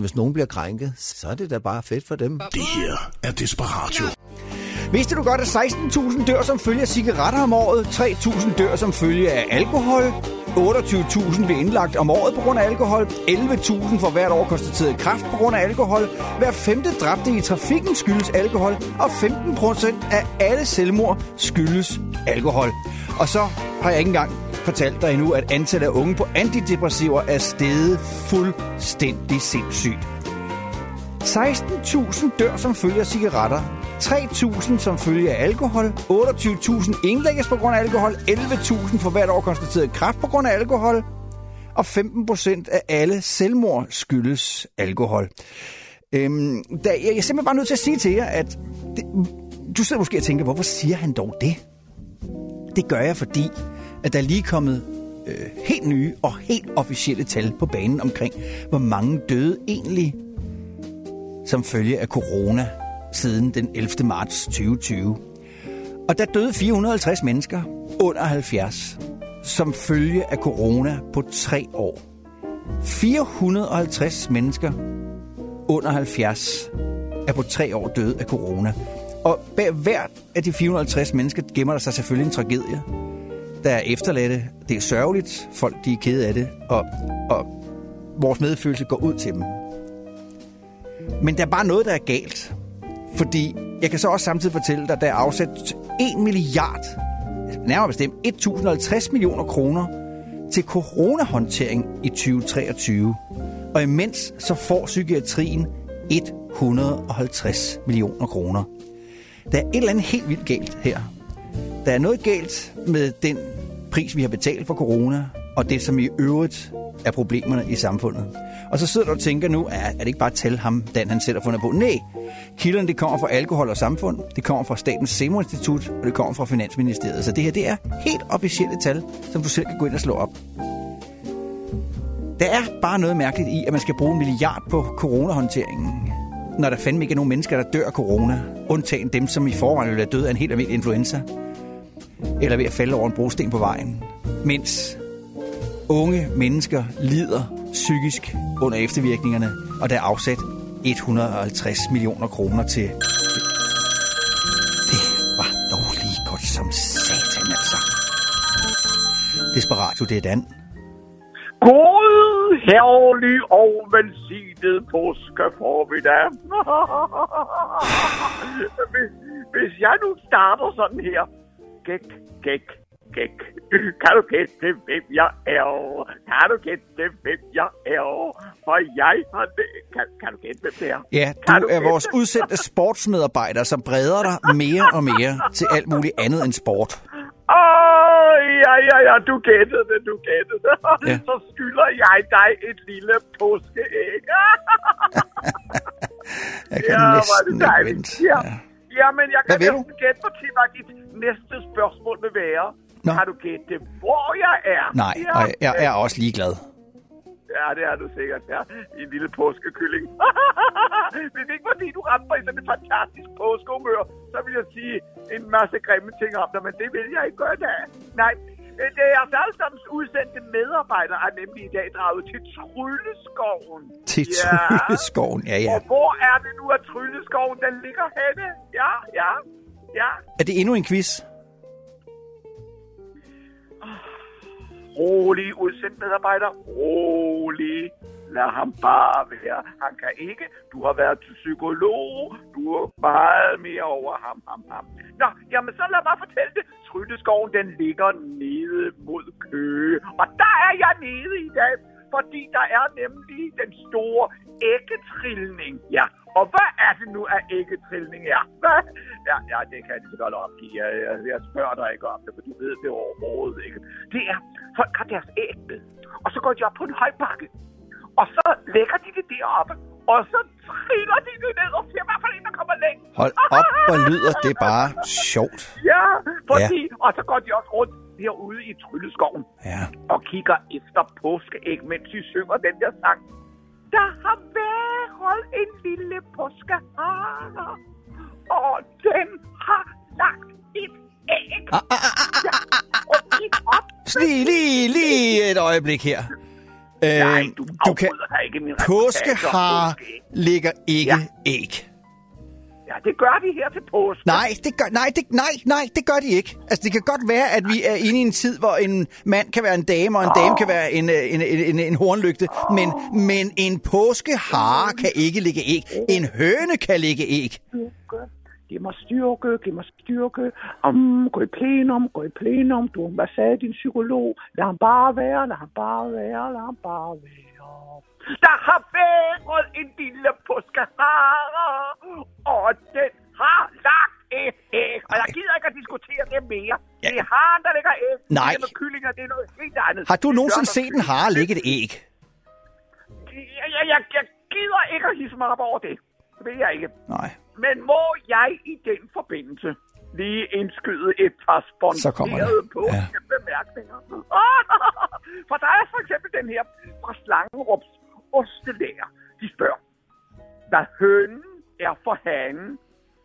Speaker 9: Hvis nogen bliver krænket, så er det da bare fedt for dem.
Speaker 1: Det her er Desperatio.
Speaker 5: Vidste du godt, at 16.000 dør som følge af cigaretter om året, 3.000 dør som følge af alkohol, 28.000 bliver indlagt om året på grund af alkohol, 11.000 får hvert år konstateret kræft på grund af alkohol, hver femte dræbte i trafikken skyldes alkohol, og 15 procent af alle selvmord skyldes alkohol. Og så har jeg ikke engang fortalt dig endnu, at antallet af unge på antidepressiver er steget fuldstændig sindssygt. 16.000 dør som følge af cigaretter. 3.000 som følge af alkohol. 28.000 indlægges på grund af alkohol. 11.000 for hvert år konstateret kræft på grund af alkohol. Og 15% af alle selvmord skyldes alkohol. Øhm, der, jeg er simpelthen bare nødt til at sige til jer, at det, du sidder måske og tænker, hvorfor siger han dog det? Det gør jeg, fordi at der er lige kommet øh, helt nye og helt officielle tal på banen omkring, hvor mange døde egentlig som følge af corona siden den 11. marts 2020. Og der døde 450 mennesker under 70 som følge af corona på tre år. 450 mennesker under 70 er på tre år døde af corona. Og bag hvert af de 450 mennesker gemmer der sig selvfølgelig en tragedie. Der er efterladte. Det er sørgeligt. Folk de er kede af det. Og, og vores medfølelse går ud til dem. Men der er bare noget, der er galt. Fordi jeg kan så også samtidig fortælle dig, at der er afsat 1 milliard, nærmere bestemt 1050 millioner kroner til coronahåndtering i 2023. Og imens så får psykiatrien 150 millioner kroner. Der er et eller andet helt vildt galt her. Der er noget galt med den pris, vi har betalt for corona, og det, som i øvrigt er problemerne i samfundet. Og så sidder du og tænker nu, er, er det ikke bare tal ham, Dan han selv har fundet på? Nej, kilderne det kommer fra alkohol og samfund, det kommer fra Statens Serum Institut, og det kommer fra Finansministeriet. Så det her, det er helt officielle tal, som du selv kan gå ind og slå op. Der er bare noget mærkeligt i, at man skal bruge en milliard på coronahåndteringen, når der fandme ikke er nogen mennesker, der dør af corona, undtagen dem, som i forvejen vil være døde af en helt almindelig influenza, eller ved at falde over en brosten på vejen. Mens unge mennesker lider psykisk under eftervirkningerne, og der er afsat 150 millioner kroner til. Det var dog lige godt som satan, altså. Desperatio, det er Dan.
Speaker 10: God, herlig og velsignet påske formiddag. hvis, hvis jeg nu starter sådan her. Gæk, gæk, gæk. Kan du gætte, hvem jeg er? Kan du gætte, hvem jeg er? For jeg har... Kan, kan du gætte, hvem det er?
Speaker 5: Ja,
Speaker 10: Kan
Speaker 5: du er vores udsendte sportsmedarbejder, som breder dig mere og mere til alt muligt andet end sport.
Speaker 10: Åh, ja, ja, ja, du gættede det, du gættede det.
Speaker 5: Ja.
Speaker 10: Så skylder jeg dig et lille påskeæg.
Speaker 5: Jeg kan
Speaker 10: Ja,
Speaker 5: næsten
Speaker 10: det
Speaker 5: ikke vente.
Speaker 10: Ja.
Speaker 5: Ja.
Speaker 10: Jamen, jeg kan
Speaker 5: Hvad du?
Speaker 10: næsten gætte til, hvad dit næste spørgsmål vil være.
Speaker 5: Nå.
Speaker 10: Kan du gætte, hvor jeg er?
Speaker 5: Nej,
Speaker 10: ja,
Speaker 5: og jeg er også ligeglad.
Speaker 10: Ja, det er du sikkert, ja. I en lille påskekylling. Hvis ikke fordi du ramte mig i sådan et fantastisk påskehumør, så vil jeg sige en masse grimme ting om dig, men det vil jeg ikke gøre i dag. Nej, øh, det er alle sammen udsendte medarbejdere er nemlig i dag draget til Trylleskoven.
Speaker 5: Til Trylleskoven, ja, ja.
Speaker 10: Og hvor er det nu, at Trylleskoven den ligger henne? Ja, ja, ja.
Speaker 5: Er det endnu en quiz?
Speaker 10: Rolig, udsendt medarbejder. Rolig. Lad ham bare være. Han kan ikke. Du har været til psykolog. Du er meget mere over ham, ham, ham. Nå, jamen så lad mig fortælle det. Trylleskoven, den ligger nede mod Køge. Og der er jeg nede i dag. Fordi der er nemlig den store æggetrilling. Ja, og hvad er det nu, at æggetrilling er? Hvad? Ja, ja, det kan jeg lige godt opgive. Jeg, jeg, jeg spørger dig ikke om det, for du ved det overhovedet ikke. Det er, folk har deres æg med, og så går de op på en høj bakke, og så lægger de det deroppe, og så triller de det ned og ser, hvad for en, der kommer længst.
Speaker 5: Hold op, hvor lyder det bare sjovt.
Speaker 10: Ja, fordi, ja. og så går de også rundt herude i Trylleskoven
Speaker 5: Ja.
Speaker 10: og kigger efter påskeæg, mens de synger den der sang. Der har været en lille påskehare, og den har lagt et æg.
Speaker 5: Ah,
Speaker 10: Ja, og kig op.
Speaker 5: Lige, lige, lige et øjeblik her. Øh,
Speaker 10: Nej, du
Speaker 5: du kan...
Speaker 10: ikke min
Speaker 5: Påskehare ligger ikke
Speaker 10: Ja.
Speaker 5: æg.
Speaker 10: Det gør de her til påske.
Speaker 5: Nej, det gør, nej, det, nej, nej, det gør de ikke. Altså, det kan godt være, at vi er inde i en tid, hvor en mand kan være en dame, og en dame kan være en, øh, en, en, en, en hornlygte. Men, men en påskehare kan ikke ligge æg. En høne kan ligge æg.
Speaker 10: Giv mig styrke, giv mig styrke. Um, gå i plenum, gå i plenum. Du, hvad sagde din psykolog? Lad ham bare være, lad ham bare være, lad ham bare være. Der har været en lille påskehare, og den har lagt et æg. Og jeg gider ikke at diskutere det mere. Det er haren, der lægger æg.
Speaker 5: Nej.
Speaker 10: Det med kyllinger, det er noget helt andet.
Speaker 5: Har du nogensinde set en hare lægge et æg?
Speaker 10: Jeg, jeg, jeg, jeg gider ikke at hisse mig op over det. Det vil jeg ikke.
Speaker 5: Nej.
Speaker 10: Men må jeg i den forbindelse lige indskyde et par sponserede på
Speaker 5: Ja.
Speaker 10: bemærkninger? For der er for eksempel den her fra Slangerups ostelærer. De spørger, hvad hønen er for hanen,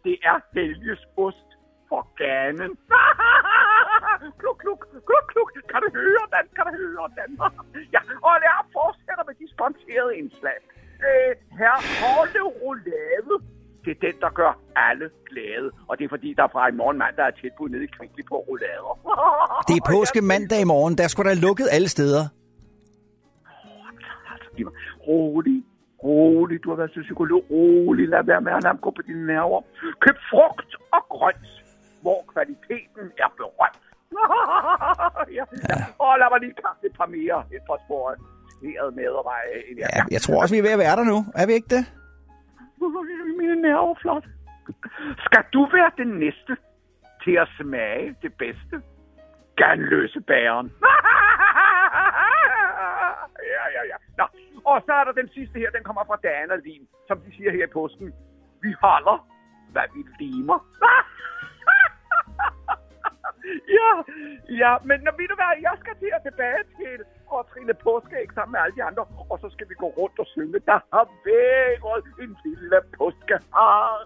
Speaker 10: det er Helges ost for ganen. kluk, kluk, kluk, kluk. Kan du høre den? Kan du høre den? ja, og jeg fortsætter med de sponserede indslag. Øh, her Holle Roulade. Det er den, der gør alle glade. Og det er fordi, der fra i morgen mandag er tilbud nede i Kvickly på roulader.
Speaker 5: Det er påske mandag i morgen. Der skulle der lukket alle steder.
Speaker 10: Mig- Rolig, rolig. Du har været til psykolog. Rolig, lad være med at lade gå på dine nerver. Køb frugt og grønt, hvor kvaliteten er berømt. ja. ja. Og lad mig lige kaste et par mere. Et par spor medarbejder. Ja,
Speaker 5: Ja, jeg tror også, vi er ved at være der nu. Er vi ikke det?
Speaker 10: Mine nerver flot. Skal du være den næste til at smage det bedste? Ganløse bæren. ja, ja, ja. Nå. Og så er der den sidste her, den kommer fra Dana Lin, som de siger her i påsken. Vi holder, hvad vi limer. ja, ja, men når vi nu være, jeg skal til at tilbage til og trille påskeæg sammen med alle de andre, og så skal vi gå rundt og synge, der har været en lille påskehare,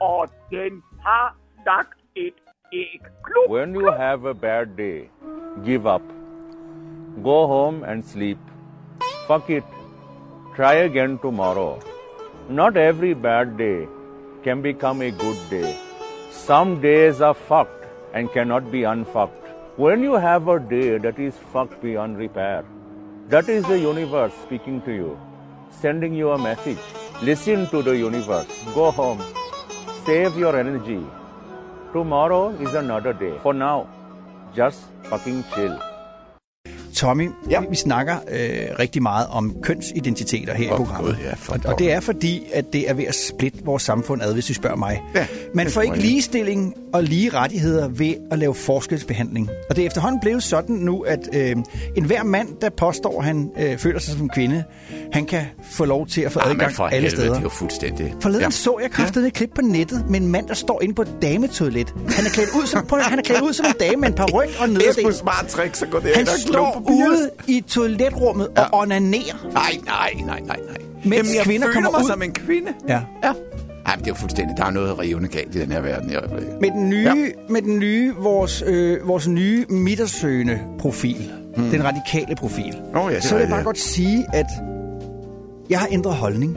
Speaker 10: og den har lagt et æg. Kluk,
Speaker 11: When you have a bad day, give up. Go home and sleep. Fuck it. Try again tomorrow. Not every bad day can become a good day. Some days are fucked and cannot be unfucked. When you have a day that is fucked beyond repair, that is the universe speaking to you, sending you a message. Listen to the universe. Go home. Save your energy. Tomorrow is another day. For now, just fucking chill.
Speaker 5: Tommy, ja. vi snakker øh, rigtig meget om kønsidentiteter her i
Speaker 6: Åh,
Speaker 5: programmet.
Speaker 6: Gud, ja, for
Speaker 5: og, og det er fordi, at det er ved at splitte vores samfund ad, hvis vi spørger mig.
Speaker 6: Ja,
Speaker 5: Man får ikke ligestilling og lige rettigheder ved at lave forskelsbehandling. Og det er efterhånden blevet sådan nu, at øh, enhver mand, der påstår, at han øh, føler sig som kvinde, han kan få lov til at få
Speaker 6: Ah,
Speaker 5: adgang
Speaker 6: for
Speaker 5: alle
Speaker 6: helvede,
Speaker 5: steder.
Speaker 6: det er jo fuldstændig...
Speaker 5: Forleden
Speaker 6: Ja.
Speaker 5: ja. så jeg kraftet et klip på nettet med en mand, der står inde på et dametoilet. Han er klædt ud som, at- han er klædt ud som en dame med en par ryg og en
Speaker 6: Det er
Speaker 5: nederdel.
Speaker 6: smart trick, så går det
Speaker 5: Han
Speaker 6: ind
Speaker 5: ude i toiletrummet ja. og onanerer.
Speaker 6: Nej, nej, nej, nej, nej.
Speaker 5: Mens
Speaker 6: Jamen, jeg
Speaker 5: kvinder
Speaker 6: føler
Speaker 5: kommer
Speaker 6: mig
Speaker 5: ud.
Speaker 6: som en kvinde.
Speaker 5: Ja.
Speaker 6: Ja. Ej, men det er jo fuldstændig... Der er noget rivende galt i den her verden i øjeblikket.
Speaker 5: Med den nye, ja. med den nye vores, øh, vores nye midtersøgende profil, mm. den radikale profil,
Speaker 6: Åh, ja, det
Speaker 5: så
Speaker 6: er
Speaker 5: vil jeg bare
Speaker 6: ja.
Speaker 5: godt sige, at jeg har ændret holdning.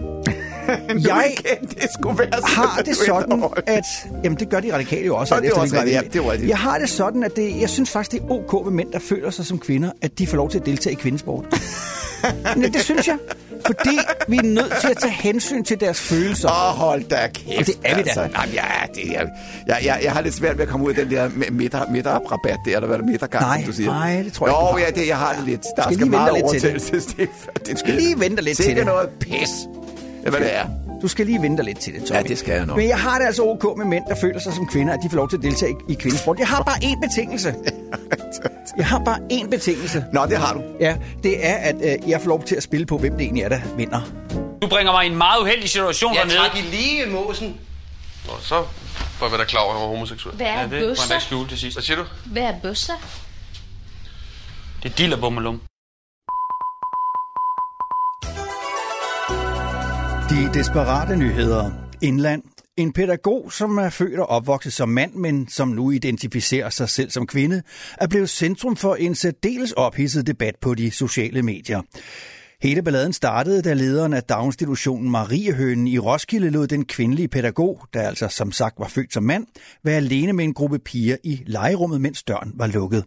Speaker 6: jeg det skulle være sådan,
Speaker 5: har det sådan, at... Jamen, det gør de radikale jo også.
Speaker 6: Nå, det er også rigtigt, ja, det er rigtigt.
Speaker 5: Jeg har det sådan, at det, jeg synes faktisk, det er ok med mænd, der føler sig som kvinder, at de får lov til at deltage i kvindesport. Men det synes jeg. Fordi vi er nødt til at tage hensyn til deres følelser.
Speaker 6: Åh, oh, hold da kæft.
Speaker 5: Og det er vi da.
Speaker 6: Altså, nej, men ja, det, jeg, jeg, jeg, jeg har lidt svært ved at komme ud af den der midter, midterrabat der, eller hvad er det midtergang,
Speaker 5: Nej,
Speaker 6: som du siger.
Speaker 5: nej, det tror jeg
Speaker 6: jo,
Speaker 5: ikke, har.
Speaker 6: ja, det, jeg har det lidt. Der
Speaker 5: Skal
Speaker 6: skal,
Speaker 5: lige
Speaker 6: meget
Speaker 5: lidt til det.
Speaker 6: overtagelse. Det, det, det
Speaker 5: skal lige vente lidt til
Speaker 6: Sikke
Speaker 5: det.
Speaker 6: noget pis. Hvad det er.
Speaker 5: Du skal lige vente lidt til det, Tommy.
Speaker 6: Ja, det skal jeg nok.
Speaker 5: Men jeg har det altså ok med mænd, der føler sig som kvinder, at de får lov til at deltage i, kvindesport. Jeg har bare én betingelse. Jeg har bare én betingelse.
Speaker 6: Nå, det har du.
Speaker 5: Ja, det er, at øh, jeg får lov til at spille på, hvem det egentlig er, der vinder.
Speaker 12: Du bringer mig i en meget uheldig situation
Speaker 2: Ja,
Speaker 12: dernede.
Speaker 2: tak i lige, Måsen.
Speaker 13: Nå, så var vi da klar over, at jeg var homoseksuel.
Speaker 14: Hvad er
Speaker 12: Ja, det var
Speaker 14: bøsser?
Speaker 12: skjule til sidst.
Speaker 13: Hvad siger du?
Speaker 14: Hvad er bøsser?
Speaker 12: Det er dillerbummelum.
Speaker 5: De desperate nyheder. Indland. En pædagog, som er født og opvokset som mand, men som nu identificerer sig selv som kvinde, er blevet centrum for en særdeles ophidset debat på de sociale medier. Hele balladen startede, da lederen af daginstitutionen Mariehønen i Roskilde lod den kvindelige pædagog, der altså som sagt var født som mand, være alene med en gruppe piger i legerummet, mens døren var lukket.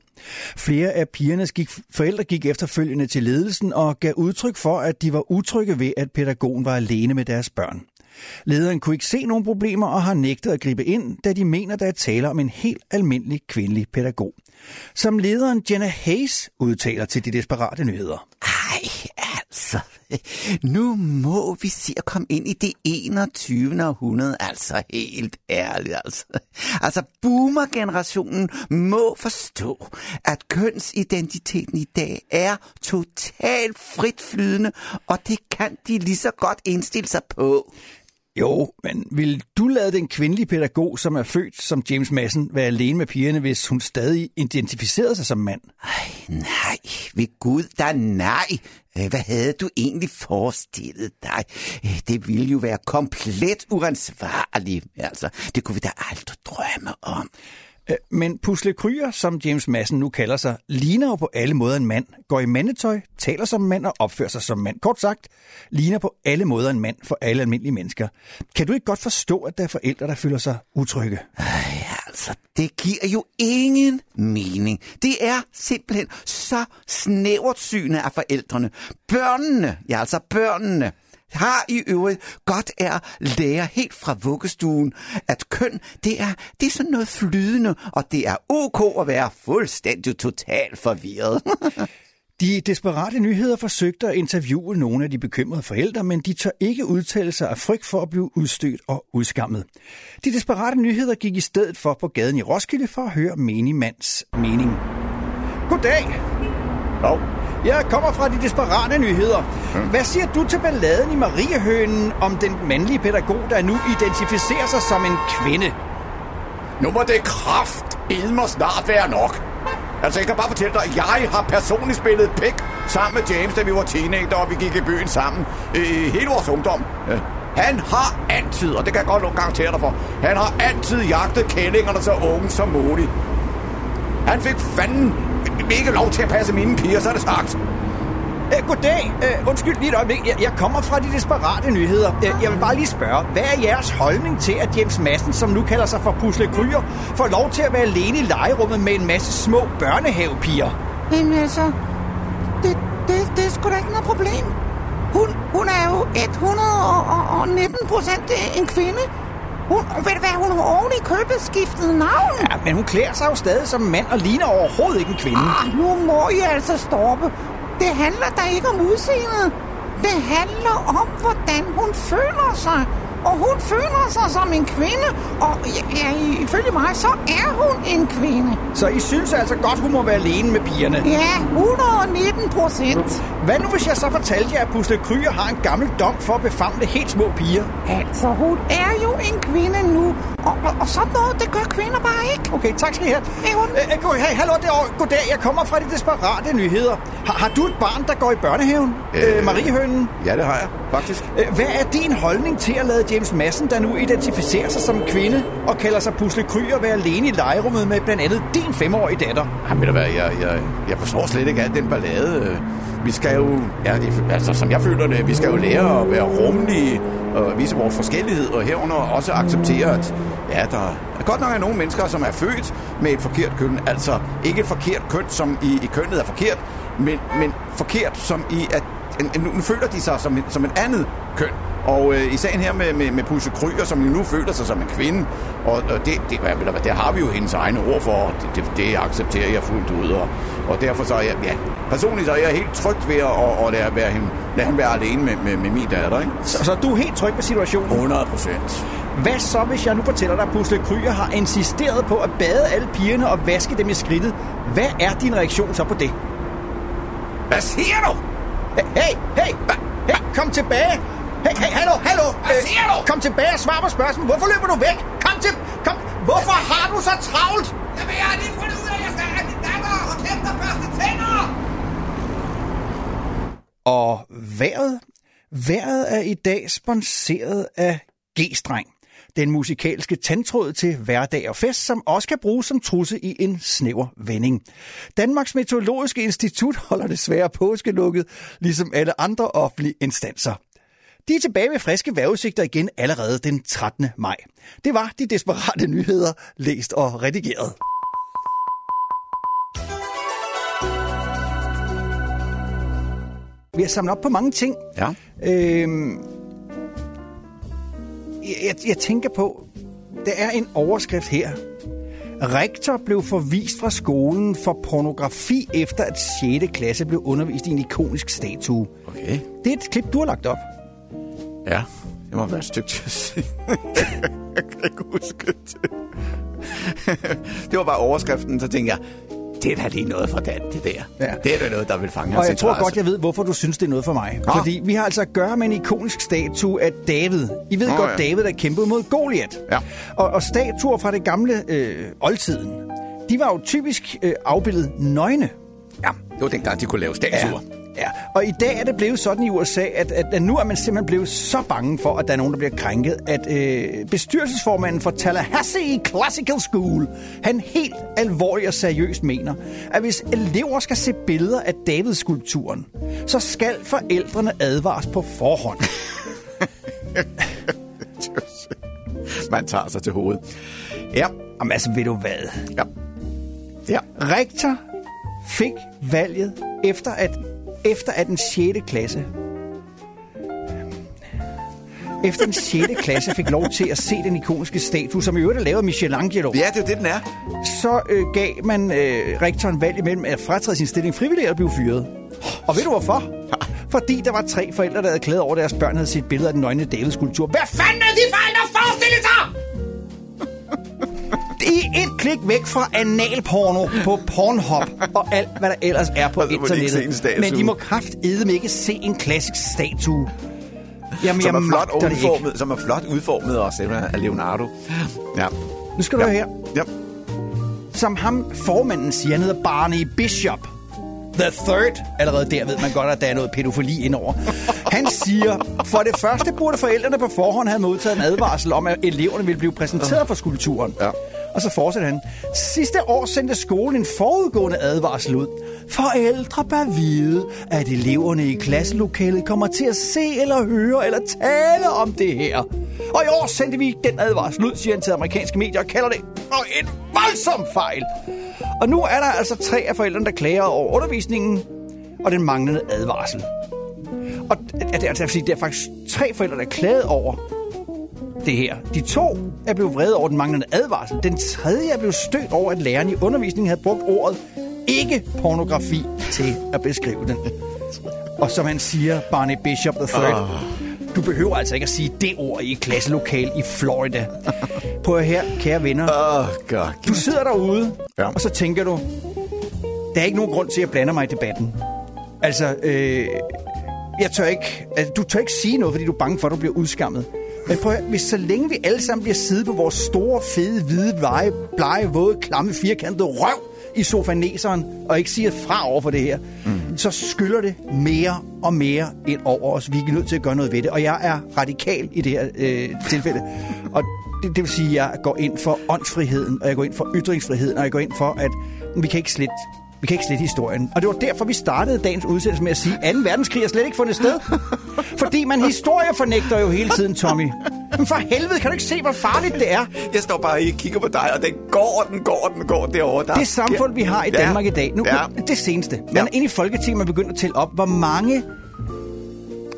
Speaker 5: Flere af pigernes gik, forældre gik efterfølgende til ledelsen og gav udtryk for, at de var utrygge ved, at pædagogen var alene med deres børn. Lederen kunne ikke se nogen problemer og har nægtet at gribe ind, da de mener, der er tale om en helt almindelig kvindelig pædagog. Som lederen Jenna Hayes udtaler til de desperate nyheder.
Speaker 7: Ej, altså. Nu må vi se at komme ind i det 21. århundrede, altså helt ærligt. Altså, altså boomer-generationen må forstå, at kønsidentiteten i dag er totalt fritflydende, og det kan de lige så godt indstille sig på.
Speaker 5: Jo, men vil du lade den kvindelige pædagog, som er født som James Madsen, være alene med pigerne, hvis hun stadig identificerede sig som mand?
Speaker 7: Nej, ved Gud, der nej. Øh, hvad havde du egentlig forestillet dig? Øh, det ville jo være komplet uansvarligt. Altså, det kunne vi da aldrig drømme om.
Speaker 5: Øh, men Pusle Kryer, som James Madsen nu kalder sig, ligner jo på alle måder en mand, går i mandetøj, taler som mand og opfører sig som mand. Kort sagt, ligner på alle måder en mand for alle almindelige mennesker. Kan du ikke godt forstå, at der er forældre, der føler sig utrygge?
Speaker 7: Altså, det giver jo ingen mening. Det er simpelthen så snævert synet af forældrene. Børnene, ja altså børnene, har i øvrigt godt er at lære helt fra vuggestuen, at køn, det er, det er sådan noget flydende, og det er ok at være fuldstændig totalt forvirret.
Speaker 5: De desperate nyheder forsøgte at interviewe nogle af de bekymrede forældre, men de tør ikke udtale sig af frygt for at blive udstødt og udskammet. De desperate nyheder gik i stedet for på gaden i Roskilde for at høre menigmands mening. Goddag!
Speaker 6: Jo.
Speaker 5: Jeg kommer fra de desperate nyheder. Hvad siger du til balladen i Mariehønen om den mandlige pædagog, der nu identificerer sig som en kvinde?
Speaker 6: Nu må det kraft mig snart være nok. Altså, jeg kan bare fortælle dig, at jeg har personligt spillet pik sammen med James, da vi var teenager, og vi gik i byen sammen i hele vores ungdom. Øh, Han har altid, og det kan jeg godt nogle garantere dig for, han har altid jagtet kællingerne så unge som muligt. Han fik fanden ikke lov til at passe mine piger, så er det sagt.
Speaker 5: Uh, goddag. Uh, undskyld lige et øjeblik. Jeg, jeg kommer fra de desperate nyheder. Uh, jeg vil bare lige spørge, hvad er jeres holdning til, at James Madsen, som nu kalder sig for Pusle Kryer, får lov til at være alene i legerummet med en masse små børnehavepiger?
Speaker 7: Men altså, det, det, det er sgu da ikke noget problem. Hun, hun er jo 119 procent en kvinde. Hun, ved du hvad, hun har oven i købet skiftet navn.
Speaker 5: Ja, men hun klæder sig jo stadig som mand og ligner overhovedet ikke en kvinde.
Speaker 7: Ah, nu må I altså stoppe. Det handler da ikke om udseendet. Det handler om, hvordan hun føler sig.
Speaker 14: Og hun føler sig som en kvinde, og ja, ifølge mig, så er hun en kvinde.
Speaker 5: Så I synes altså godt, hun må være alene med pigerne?
Speaker 14: Ja, 119 procent.
Speaker 5: Hvad nu, hvis jeg så fortalte jer, at Pusle Kryer har en gammel dom for at befamle helt små piger?
Speaker 14: Altså, hun er jo en kvinde nu, og, og, og sådan noget, det gør kvinder bare ikke.
Speaker 5: Okay, tak skal I have. Øh, øh, god- hey, hallo derovre. Goddag, jeg kommer fra de desperate nyheder. Har, har du et barn, der går i børnehaven? Øh, Mariehønen?
Speaker 6: Ja, det har jeg, faktisk.
Speaker 5: Øh, Hvad er din holdning til at lade James Madsen, der nu identificerer sig som kvinde og kalder sig Pusle og være alene i legerummet med blandt andet din femårige datter?
Speaker 6: Jamen, ved du hvad, jeg, jeg, jeg forstår slet ikke alt den ballade. Vi skal jo, ja, altså som jeg føler det, vi skal jo lære at være rummelige og vise vores forskellighed, og herunder også acceptere, at ja, der er godt nok er nogle mennesker, som er født med et forkert køn. Altså ikke et forkert køn, som i, i kønnet er forkert, men, men forkert som i, at nu, nu føler de sig som, som et andet køn. Og øh, i sagen her med, med, med Pusse Kryer, som jo nu føler sig som en kvinde, og, og det, det, hvad, det har vi jo hendes egne ord for, og det, det, det accepterer jeg fuldt ud. Og, og derfor så er jeg, ja, personligt så er jeg helt trygt ved at, at, at lade, være hende, lade hende være alene med, med, med min datter. Ikke?
Speaker 5: Så, så du er helt tryg ved situationen?
Speaker 6: 100 procent.
Speaker 5: Hvad så, hvis jeg nu fortæller dig, at Pusle Kryer har insisteret på at bade alle pigerne og vaske dem i skridtet? Hvad er din reaktion så på det?
Speaker 6: Hvad siger du?
Speaker 5: Hey, hey, hey, hey kom tilbage. Hey, hey, hallo, hallo.
Speaker 6: Hvad siger du?
Speaker 5: Kom tilbage og svar på spørgsmålet. Hvorfor løber du væk? Kom til, kom. Hvorfor har du så travlt?
Speaker 3: Jamen, jeg har lige fundet ud af, at jeg skal have min datter og kæmpe og børste tænder!
Speaker 5: Og vejret? Vejret er i dag sponsoreret af G-streng. Den musikalske tandtråd til hverdag og fest, som også kan bruges som trusse i en snæver vending. Danmarks Meteorologiske Institut holder desværre påskelukket, ligesom alle andre offentlige instanser. De er tilbage med friske vejrudsigter igen allerede den 13. maj. Det var de desperate nyheder, læst og redigeret. Vi har samlet op på mange ting.
Speaker 6: Ja.
Speaker 5: Øhm, jeg, jeg, tænker på, der er en overskrift her. Rektor blev forvist fra skolen for pornografi efter at 6. klasse blev undervist i en ikonisk statue.
Speaker 6: Okay.
Speaker 5: Det er et klip, du har lagt op.
Speaker 6: Ja, det må være et stykke til at se. jeg kan ikke huske det. det var bare overskriften, så tænkte jeg, det er da lige noget for Dan, det der.
Speaker 5: Ja.
Speaker 6: Det er da noget, der vil fange
Speaker 5: Og
Speaker 6: hans
Speaker 5: jeg tror godt, jeg ved, hvorfor du synes, det er noget for mig.
Speaker 6: Nå.
Speaker 5: Fordi vi har altså at gøre med en ikonisk statue af David. I ved
Speaker 6: Nå,
Speaker 5: godt,
Speaker 6: ja.
Speaker 5: David, der kæmpede mod Goliat.
Speaker 6: Ja.
Speaker 5: Og, og statuer fra det gamle øh, oldtiden, de var jo typisk øh, afbildet nøgne.
Speaker 6: Ja, det var dengang, de kunne lave statuer.
Speaker 5: Ja, og i dag er det blevet sådan i USA, at, at, at nu er man simpelthen blevet så bange for, at der er nogen, der bliver krænket, at øh, bestyrelsesformanden for Tallahassee Classical School, han helt alvorligt og seriøst mener, at hvis elever skal se billeder af Davids-skulpturen, så skal forældrene advares på forhånd.
Speaker 6: Man tager sig til hovedet. Ja.
Speaker 5: Jamen altså, ved du hvad?
Speaker 6: Ja. Ja.
Speaker 5: Rektor fik valget efter at, efter at den 6. klasse efter den 6. klasse fik lov til at se den ikoniske statue, som i øvrigt er lavet af Michelangelo.
Speaker 6: Ja, det er det, den er.
Speaker 5: Så øh, gav man øh, rektoren valg imellem at fratræde sin stilling frivilligt eller blive fyret. Og ved du hvorfor? Fordi der var tre forældre, der havde klædet over, at deres børn havde set billeder af den nøgne Davids-skulptur. Hvad
Speaker 3: Fanden er de forældre forestillet sig?
Speaker 5: Klik væk fra analporno på Pornhub og alt, hvad der ellers er på
Speaker 6: Og så må de ikke se en
Speaker 5: internettet.
Speaker 6: statue.
Speaker 5: Men de må kraftedeme ikke se en klassisk statue. Jamen,
Speaker 6: som er flot udformet, som er flot udformet også af Leonardo. Ja.
Speaker 5: Nu skal du
Speaker 6: ja.
Speaker 5: her.
Speaker 6: Ja.
Speaker 5: Som ham formanden siger, han hedder Barney Bishop. The Third. Allerede der ved man godt, at der er noget pædofili indover. Han siger, for det første burde forældrene på forhånd have modtaget en advarsel om, at eleverne ville blive præsenteret for skulpturen.
Speaker 6: Ja.
Speaker 5: Og så fortsætter han. Sidste år sendte skolen en forudgående advarsel ud. Forældre bør vide, at eleverne i klasselokalet kommer til at se eller høre eller tale om det her. Og i år sendte vi den advarsel ud, siger han til amerikanske medier, og kalder det og en voldsom fejl. Og nu er der altså tre af forældrene, der klager over undervisningen og den manglende advarsel. Og det er, altså, det er faktisk tre forældre, der er klaget over det her. De to er blevet vrede over den manglende advarsel. Den tredje er blevet stødt over, at læreren i undervisningen havde brugt ordet ikke pornografi til at beskrive den. Og som han siger, Barney Bishop III, Du behøver altså ikke at sige det ord i et klasselokal i Florida. Prøv her, kære venner.
Speaker 6: Oh, God.
Speaker 5: Du sidder derude,
Speaker 6: Ja.
Speaker 5: og så tænker du, der er ikke nogen grund til at blande mig i debatten. Altså, øh, jeg tør ikke, altså, du tør ikke sige noget, fordi du er bange for, at du bliver udskammet. Men prøv hvis så længe vi alle sammen bliver siddet på vores store, fede, hvide, blege, blege, våde, klamme, firkantede røv i sofaneseren, og ikke siger fra over for det her, mm. så skylder det mere og mere ind over os. Vi er nødt til at gøre noget ved det. Og jeg er radikal i det her øh, tilfælde. Og det, det vil sige, at jeg går ind for åndsfriheden, og jeg går ind for ytringsfriheden, og jeg går ind for, at vi kan ikke slet vi kan ikke slette historien. Og det var derfor, vi startede dagens udsendelse med at sige, at 2. verdenskrig er slet ikke fundet sted. Fordi man historiefornægter jo hele tiden, Tommy. Men for helvede, kan du ikke se, hvor farligt det er?
Speaker 6: Jeg står bare og kigger på dig, og den går, og den går, og den går derovre. Der
Speaker 5: Det samfund, vi har i
Speaker 6: Ja.
Speaker 5: Danmark i dag, nu,
Speaker 6: Ja.
Speaker 5: det seneste. Man er inde i Folketinget, man begynder at tælle op, hvor mange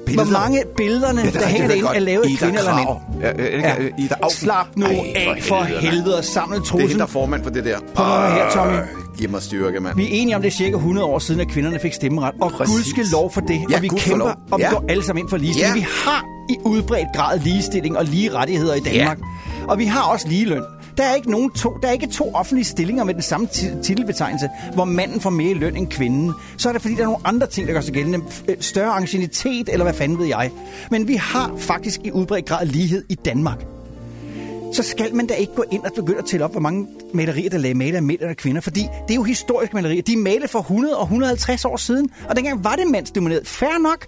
Speaker 5: Billeder. Hvor mange billederne,
Speaker 6: Ja,
Speaker 5: ja,
Speaker 6: det er
Speaker 5: der hænger derinde, er lavet af kvinder eller mænd.
Speaker 6: Ja, ja, ja, Ida Auken.
Speaker 5: Slap nu
Speaker 6: Ej,
Speaker 5: af for helvede og samle
Speaker 6: Det er hende, der er formand for det der.
Speaker 5: Prøv at her, Tommy.
Speaker 6: Giv mig styrke, mand.
Speaker 5: Vi er enige om, det er cirka 100 år siden, at kvinderne fik stemmeret. Og
Speaker 6: Præcis.
Speaker 5: Gud skal lov for det.
Speaker 6: Ja,
Speaker 5: og vi
Speaker 6: for
Speaker 5: kæmper,
Speaker 6: lov.
Speaker 5: og vi
Speaker 6: Ja.
Speaker 5: går alle sammen ind for ligestilling.
Speaker 6: Ja.
Speaker 5: Vi har i udbredt grad ligestilling og lige rettigheder i Danmark. Og vi har også ligeløn. Der er ikke nogen to, der er ikke to offentlige stillinger med den samme titelbetegnelse, hvor manden får mere i løn end kvinden. Så er det fordi, der er nogle andre ting, der gør sig gældende. Øh, større angstinitet, eller hvad fanden ved jeg. Men vi har faktisk i udbredt grad lighed i Danmark så skal man da ikke gå ind og begynde at tælle op, hvor mange malerier, der lagde maler af mænd eller kvinder. Fordi det er jo historiske malerier. De er malet for 100 og 150 år siden. Og dengang var det mandsdomineret. Fair nok.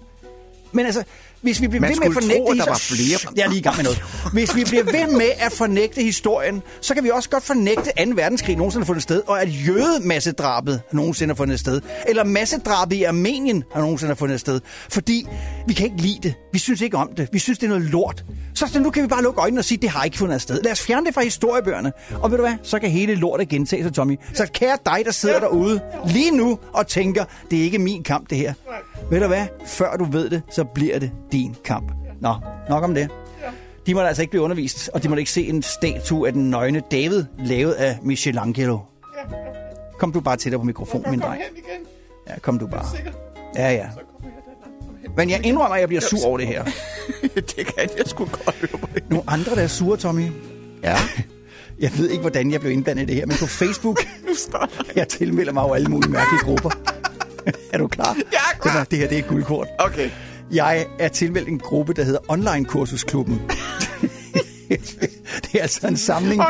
Speaker 5: Men altså, hvis vi bliver
Speaker 6: Man
Speaker 5: ved med at fornægte...
Speaker 6: tro, at der var flere.
Speaker 5: Jeg er lige i gang med noget. Hvis vi bliver ved med at fornægte historien, så kan vi også godt fornægte 2. verdenskrig nogensinde har fundet sted, og at jødemassedrabet nogensinde har fundet sted, eller massedrabet i Armenien har nogensinde har fundet sted. Fordi vi kan ikke lide det. Vi synes ikke om det. Vi synes, det er noget lort. Så så nu kan vi bare lukke øjnene og sige, at det har ikke fundet sted. Lad os fjerne det fra historiebøgerne. Og ved du hvad? Så kan hele lortet gentage sig, Tommy. Så kære dig, der sidder derude lige nu og tænker, det er ikke min kamp, det her. Ved du hvad? Før du ved det, så bliver det din kamp. Nå, nok om det. De må da altså ikke blive undervist, og de må da ikke se en statue af den nøgne David, lavet af Michelangelo. Kom du bare tættere på mikrofonen, min dreng. Ja, kom du bare. Ja, ja. Men jeg indrømmer, at jeg bliver sur over det her.
Speaker 6: det kan jeg sgu godt høre.
Speaker 5: Nogle andre, der er sure, Tommy.
Speaker 6: Ja.
Speaker 5: Jeg ved ikke, hvordan jeg blev indblandet i det her, men på Facebook... jeg tilmelder mig jo alle mulige mærkelige grupper. er du klar?
Speaker 6: Jeg er klar.
Speaker 5: Det, var, det her, det er guldkort.
Speaker 6: Okay.
Speaker 5: Jeg er tilmeldt en gruppe, der hedder Online Kursusklubben. det er altså en samling.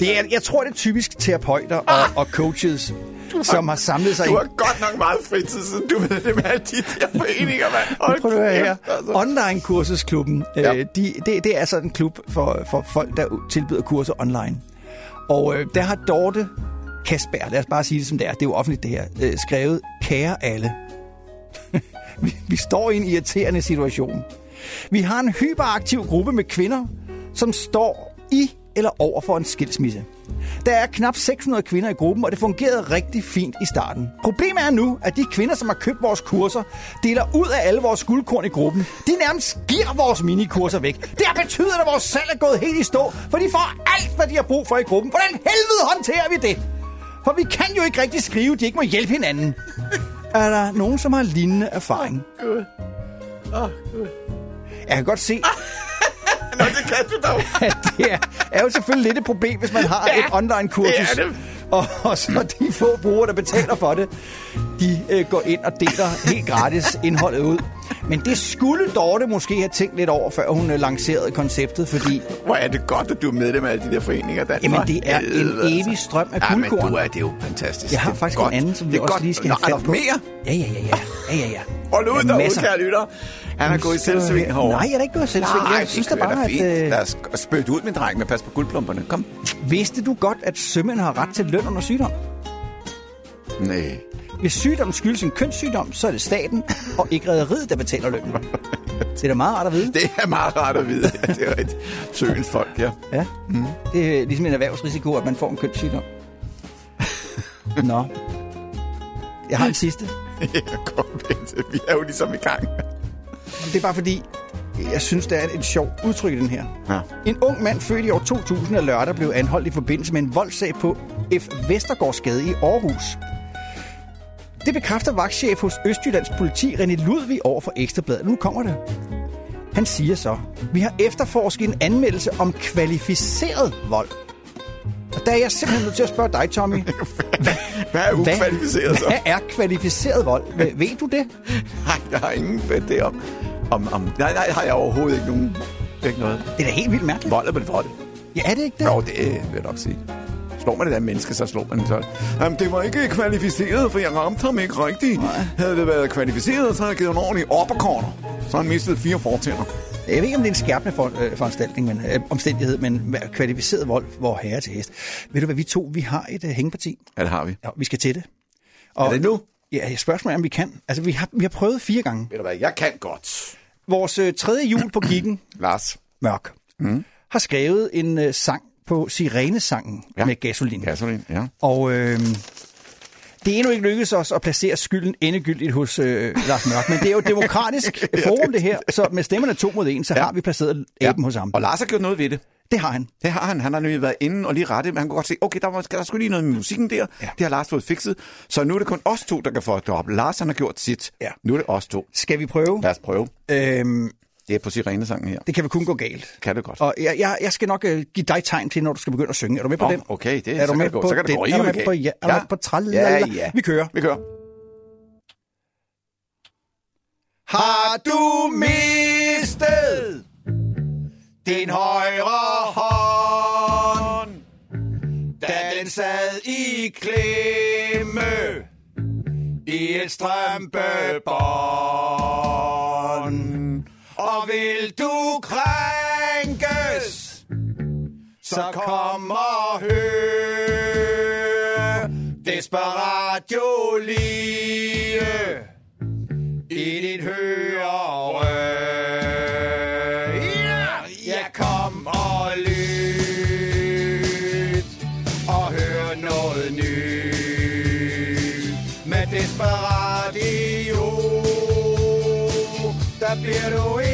Speaker 5: Det er, jeg tror, det er typisk terapeuter og, og coaches, som har samlet sig
Speaker 6: Du
Speaker 5: i...
Speaker 6: har godt nok meget fritid, siden du ved det med alle de der foreninger, mand. Hold
Speaker 5: Prøv at her.
Speaker 6: altså.
Speaker 5: Online kursusklubben,
Speaker 6: Ja.
Speaker 5: øh, de, det, det er sådan en klub for, for folk, der tilbyder kurser online. Og øh, der har Dorte Kasper, lad os bare sige det som det er, det er jo offentligt det her, øh, skrevet, kære alle. vi, vi står i en irriterende situation. Vi har en hyperaktiv gruppe med kvinder, som står i eller over for en skilsmisse. Der er knap 600 kvinder i gruppen, og det fungerede rigtig fint i starten. Problemet er nu, at de kvinder, som har købt vores kurser, deler ud af alle vores guldkorn i gruppen. De nærmest giver vores minikurser væk. Det har betydet, at vores salg er gået helt i stå, for de får alt, hvad de har brug for i gruppen. Hvordan helvede håndterer vi det? For vi kan jo ikke rigtig skrive, at de ikke må hjælpe hinanden. Er der nogen, som har lignende erfaring?
Speaker 6: Gud. Åh, Gud.
Speaker 5: Jeg kan godt se,
Speaker 6: Nå, det kan du dog.
Speaker 5: det er, er jo selvfølgelig lidt et problem, hvis man har
Speaker 6: Ja,
Speaker 5: et online-kursus.
Speaker 6: det det.
Speaker 5: Og, og så de få brugere, der betaler for det, de øh, går ind og deler helt gratis indholdet ud. Men det skulle Dorte måske have tænkt lidt over, før hun øh, lancerede konceptet, fordi
Speaker 6: Hvor er det godt, at du er medlem af de der foreninger, Dan.
Speaker 5: Jamen, det er en
Speaker 6: helvede,
Speaker 5: evig
Speaker 6: altså.
Speaker 5: strøm af
Speaker 6: Ja, men
Speaker 5: guldkorn.
Speaker 6: du er, det er jo fantastisk.
Speaker 5: jeg har faktisk
Speaker 6: godt.
Speaker 5: en anden, som vi også
Speaker 6: godt.
Speaker 5: lige skal
Speaker 6: Nå,
Speaker 5: have fat
Speaker 6: der
Speaker 5: på.
Speaker 6: mere?
Speaker 5: Ja, ja, ja, ja. ja, ja, ja.
Speaker 6: Hold ud
Speaker 5: Der er
Speaker 6: derude, kære lytter. Han har gået i selvsving herovre.
Speaker 5: Nej, jeg er ikke gået i selvsving.
Speaker 6: Nej,
Speaker 5: Jeg synes
Speaker 6: det
Speaker 5: da bare,
Speaker 6: da fint.
Speaker 5: at, øh,
Speaker 6: Lad os spytte ud, min dreng, men pas på guldplumperne. Kom.
Speaker 5: Vidste du godt, at sømænd har ret til løn under sygdom?
Speaker 6: Nej.
Speaker 5: Hvis sygdommen skyldes en kønssygdom, så er det staten og ikke rædderiet, der betaler lønnen. Det er da meget rart at vide.
Speaker 6: Det er meget rart at vide. Ja, det er et søgens folk, ja.
Speaker 5: Ja, mm. det er ligesom en erhvervsrisiko, at man får en kønssygdom. Nå. Jeg har en sidste.
Speaker 6: Ja, kom, Bente. Vi er jo ligesom i gang.
Speaker 5: Det er bare fordi, jeg synes, der er et sjovt udtryk i den her.
Speaker 6: Ja.
Speaker 5: En ung mand født i år 2000 af lørdag blev anholdt i forbindelse med en voldssag på F. Vestergårdsgade i Aarhus. Det bekræfter vagtchef hos Østjyllands politi, René Ludvig, over for Ekstrabladet. Nu kommer det. Han siger så, vi har efterforsket en anmeldelse om kvalificeret vold. Og der er jeg simpelthen nødt til at spørge dig, Tommy.
Speaker 6: Hvad er ukvalificeret så?
Speaker 5: Hvad er kvalificeret vold? Ved, ved du det?
Speaker 6: Nej, jeg har ingen det om, om, om... Nej, nej, har jeg overhovedet ikke nogen... Ikke noget.
Speaker 5: Det er da helt vildt mærkeligt.
Speaker 6: Vold er vel vold.
Speaker 5: Ja, er det ikke det?
Speaker 6: Jo, det vil jeg nok sige. Slår man det der menneske, så slår man det så. Jamen, det var ikke kvalificeret, for jeg ramte ham ikke rigtigt. Nej. Havde det været kvalificeret, så havde jeg givet en ordentlig uppercorner. Så har han mistet fire fortænder.
Speaker 5: Jeg ved ikke, om det er en skærpende for, øh, foranstaltning, men, øh, omstændighed, men kvalificeret vold, hvor herre til hest. Ved du hvad, vi to, vi har et øh, hængeparti.
Speaker 6: Ja, det har vi.
Speaker 5: Ja, vi skal til det. Og,
Speaker 6: Er det nu?
Speaker 5: Ja, spørgsmålet er, om vi kan. Altså, vi har, vi har prøvet fire gange.
Speaker 6: Ved du hvad, jeg kan godt.
Speaker 5: Vores øh, tredje jul på kiggen,
Speaker 6: Lars.
Speaker 5: Mørk,
Speaker 6: mm.
Speaker 5: har skrevet en øh, sang på Sirenesangen ja. med gasolin.
Speaker 6: Gasolin, ja.
Speaker 5: Og øh, det er endnu ikke lykkedes os at placere skylden endegyldigt hos øh, Lars Mørk, men det er jo et demokratisk forum det her, så med stemmerne to mod en, så ja. har vi placeret aben hos ham.
Speaker 6: Og Lars har gjort noget ved det.
Speaker 5: Det har han.
Speaker 6: Det har han. Han har nemlig været inde og lige rette, men han kunne godt se, okay, der, var, der skulle lige noget med musikken der. Ja. Det har Lars fået fikset. Så nu er det kun os to, der kan få det op. Lars han har gjort sit.
Speaker 5: Ja.
Speaker 6: Nu er det os to.
Speaker 5: Skal vi prøve?
Speaker 6: Lad os prøve.
Speaker 5: Øhm,
Speaker 6: Det er på Sirenesangen her.
Speaker 5: det kan vi kun gå galt.
Speaker 6: Kan det godt.
Speaker 5: Og jeg, jeg, jeg skal nok øh, give dig tegn til, når du skal begynde at synge. Er du med på
Speaker 6: Nå,
Speaker 5: den?
Speaker 6: okay, det-
Speaker 5: er
Speaker 6: så
Speaker 5: du
Speaker 6: kan
Speaker 5: med
Speaker 6: det gå- så kan det
Speaker 5: den?
Speaker 6: gå
Speaker 5: Er du med på, ja, er du med på tralala?
Speaker 6: Ja, ja.
Speaker 5: Vi kører.
Speaker 6: Vi kører.
Speaker 5: Har du mistet din højre hånd, da den sad i klemme i et strømpebånd? Og vil du krænkes, så kom og hør Desperatio lige i dit høre. Ja, ja, kom og lyt og hør noget nyt. Med Desperatio, der bliver du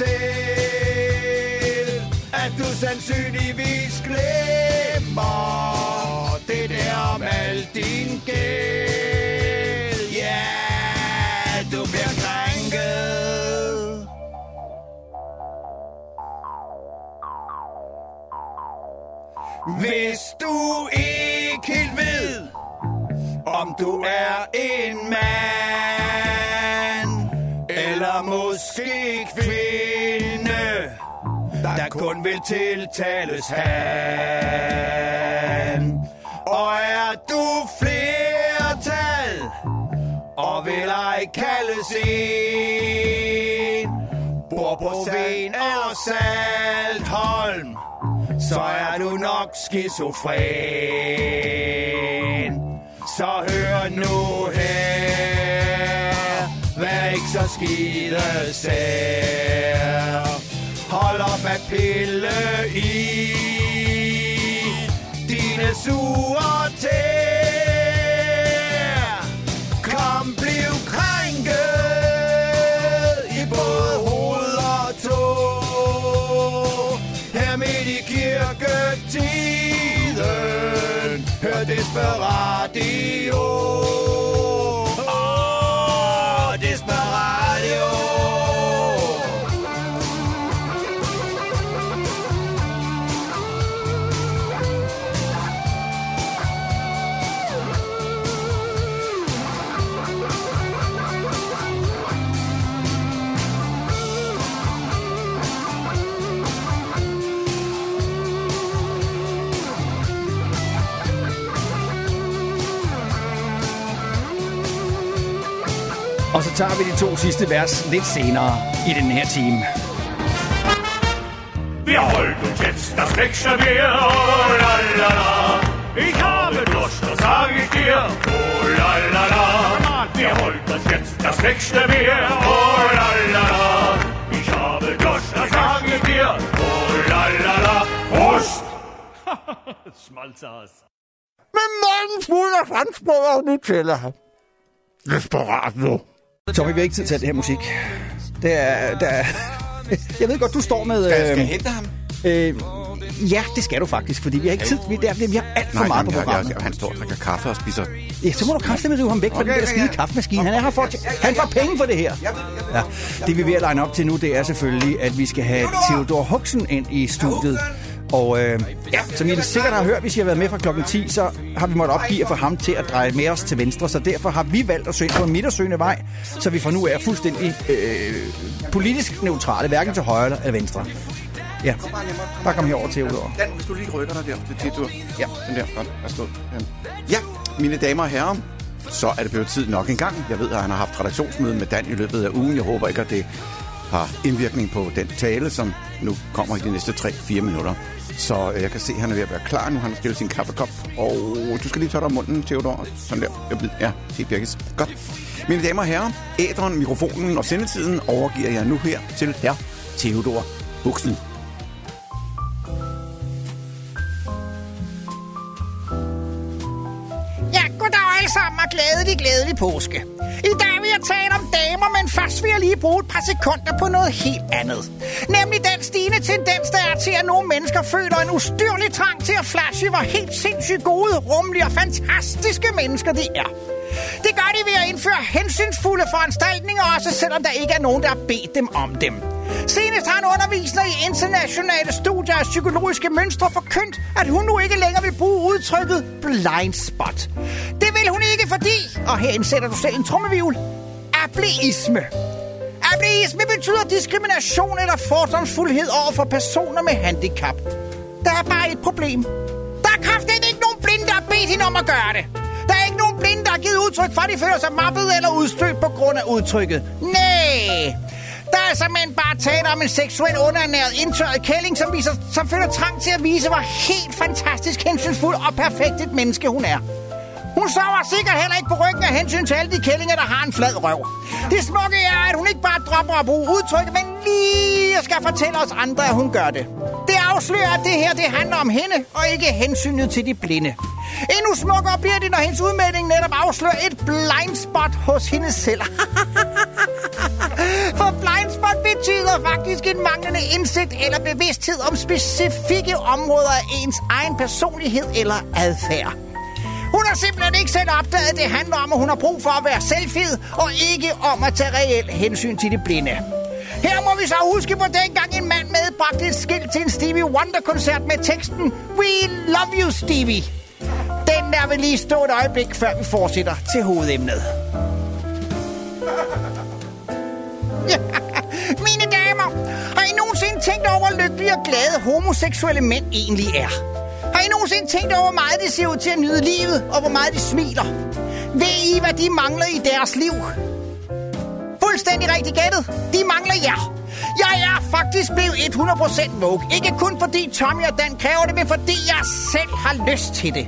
Speaker 5: selv, at du sandsynligvis glemmer det der om al din gæld. Ja, yeah, du bliver krænket. Hvis du ikke helt ved, om du er en mand, eller måske kvinde, der kun vil tiltales han. Og er du flertal, og vil ej kaldes en, bor på Ven og Saltholm, så er du nok skizofren. Skide sær. Hold op at pille i dine sure tæer. Kom, bliv krænket i både hoved og tå. Her midt i kirketiden, hør Desperatio. Åh, Og så tager vi de to sidste vers lidt senere i den her time.
Speaker 3: Wir holt uns jetzt das nächste Bier, oh la la la. Ich habe Durst, das sag ich dir, oh la la la. Wir holt uns jetzt das nächste Bier, oh la la la. Ich habe Durst, das sag ich dir, oh la la la. Prost! Smalzers.
Speaker 14: Men manden fuld af franskbrød og Nutella. Desperat nu.
Speaker 5: Tommy, vi har ikke tid til alt det her musik. Det er, der er, jeg ved godt, du står med...
Speaker 6: Skal, skal jeg
Speaker 5: øh,
Speaker 6: hente ham?
Speaker 5: Øh,
Speaker 15: Ja, det skal du faktisk, fordi vi har ikke tid. Vi, der, vi har alt for
Speaker 6: Nej,
Speaker 15: meget på
Speaker 6: jeg,
Speaker 15: programmet.
Speaker 6: jeg, han står og drikker kaffe og spiser...
Speaker 15: Ja, så må du kraftedeme rive ham væk fra
Speaker 6: Okay,
Speaker 15: den der
Speaker 6: ja,
Speaker 15: skide
Speaker 6: ja.
Speaker 15: kaffemaskine. Han er her for Han får penge for det her. Ja. Det vi er ved at line op til nu, det er selvfølgelig, at vi skal have Theodor Huxen ind i studiet. Og øh, ja, som I sikkert har hørt, hvis I har været med fra klokken 10, så har vi måttet opgive at få ham til at dreje med os til venstre. Så derfor har vi valgt at søge på en midtersøgende vej, så vi fra nu er fuldstændig øh, politisk neutrale, hverken til højre eller venstre. Ja, bare kom herover, Theodor.
Speaker 6: Dan, hvis du lige rykker dig der til Tito. Ja, den der. Godt, værsgo. Ja, mine damer og herrer, så er det blevet tid nok en gang. Jeg ved, at han har haft redaktionsmøde med Dan i løbet af ugen. Jeg håber ikke, at det har indvirkning på den tale, som nu kommer i de næste 3-4 minutter. Så øh, jeg kan se, at han er ved at være klar nu. Han har stillet sin kaffekop. Og du skal lige tørre dig om munden, Theodor. Sådan der. Jeg ved, ja, helt birkes. Godt. Mine damer og herrer, æderen, mikrofonen og sendetiden overgiver jeg nu her til her Theodor Buxen.
Speaker 5: Ja, goddag alle sammen og glædelig, glædelig påske. I dag skal tale om damer, men først vil jeg lige bruge et par sekunder på noget helt andet. Nemlig den stigende tendens, der er til, at nogle mennesker føler en ustyrlig trang til at flashe, hvor helt sindssygt gode, rummelige og fantastiske mennesker de er. Det gør de ved at indføre hensynsfulde foranstaltninger, også selvom der ikke er nogen, der har bedt dem om dem. Senest har en underviser i internationale studier af psykologiske mønstre forkyndt, at hun nu ikke længere vil bruge udtrykket blind spot. Det vil hun ikke, fordi, og her indsætter du selv en trummevivl, ableisme. Ableisme betyder diskrimination eller fordomsfuldhed over for personer med handicap. Der er bare et problem. Der er kraftigt ikke nogen blinde, der har bedt hende om at gøre det. Der er ikke nogen blinde, der har givet udtryk for, at de føler sig mappet eller udstødt på grund af udtrykket. Nej! Der er simpelthen bare tale om en seksuel underernæret indtørret kælling, som, viser, som føler trang til at vise, hvor helt fantastisk hensynsfuld og perfekt et menneske hun er. Hun sover sikkert heller ikke på ryggen af hensyn til alle de kællinger, der har en flad røv. Det smukke er, at hun ikke bare dropper at bruge udtrykket, men lige skal fortælle os andre, at hun gør det. Det afslører, at det her det handler om hende, og ikke hensynet til de blinde. Endnu smukkere bliver det, når hendes udmelding netop afslører et blind spot hos hende selv. For blind spot betyder faktisk en manglende indsigt eller bevidsthed om specifikke områder af ens egen personlighed eller adfærd. Hun har simpelthen ikke selv opdaget, at det handler om, at hun har brug for at være selvfed, og ikke om at tage reelt hensyn til det blinde. Her må vi så huske på dengang en mand medbragte et skilt til en Stevie Wonder-koncert med teksten We love you, Stevie. Den der vil lige stå et øjeblik, før vi fortsætter til hovedemnet. Mine damer, har I nogensinde tænkt over, hvor lykkelige og glade homoseksuelle mænd egentlig er? Har I nogensinde tænkt over, hvor meget de ser ud til at nyde livet, og hvor meget de smiler? Ved I, hvad de mangler i deres liv? Fuldstændig rigtig gættet. De mangler jer. Jeg er faktisk blevet 100% woke. Ikke kun fordi Tommy og Dan kræver det, men fordi jeg selv har lyst til det.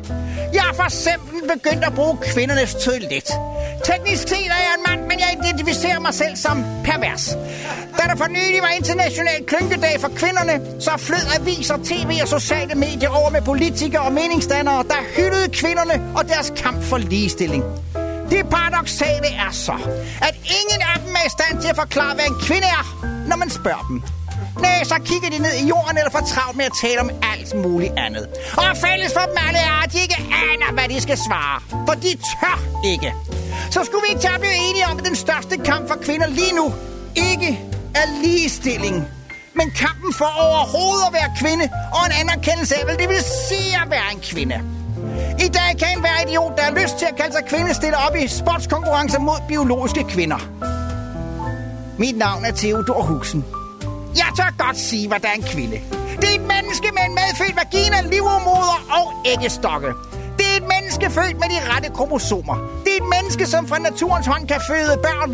Speaker 5: Jeg har for eksempel begyndt at bruge kvindernes toilet. Teknisk set er jeg en mand, men jeg identificerer mig selv som pervers. Da der for nylig var international klynkedag for kvinderne, så flød aviser, tv og sociale medier over med politikere og meningsdannere, der hyldede kvinderne og deres kamp for ligestilling. Det paradoxale er så, at ingen af dem er i stand til at forklare, hvad en kvinde er, når man spørger dem. Nej, så kigger de ned i jorden eller får travlt med at tale om alt muligt andet. Og fælles for dem alle er, at de ikke aner, hvad de skal svare. For de tør ikke. Så skulle vi ikke tage at blive enige om, at den største kamp for kvinder lige nu ikke er ligestilling. Men kampen for overhovedet at være kvinde og en anerkendelse af, hvad det vil sige at være en kvinde. I dag kan hver idiot, der har lyst til at kalde sig kvinde, stille op i sportskonkurrencer mod biologiske kvinder. Mit navn er Theodor Huxen. Jeg tør godt sige, hvad der er en kvinde. Det er et menneske med en medfødt vagina, livmoder og æggestokke. Det er et menneske født med de rette kromosomer. Det er et menneske, som fra naturens hånd kan føde børn.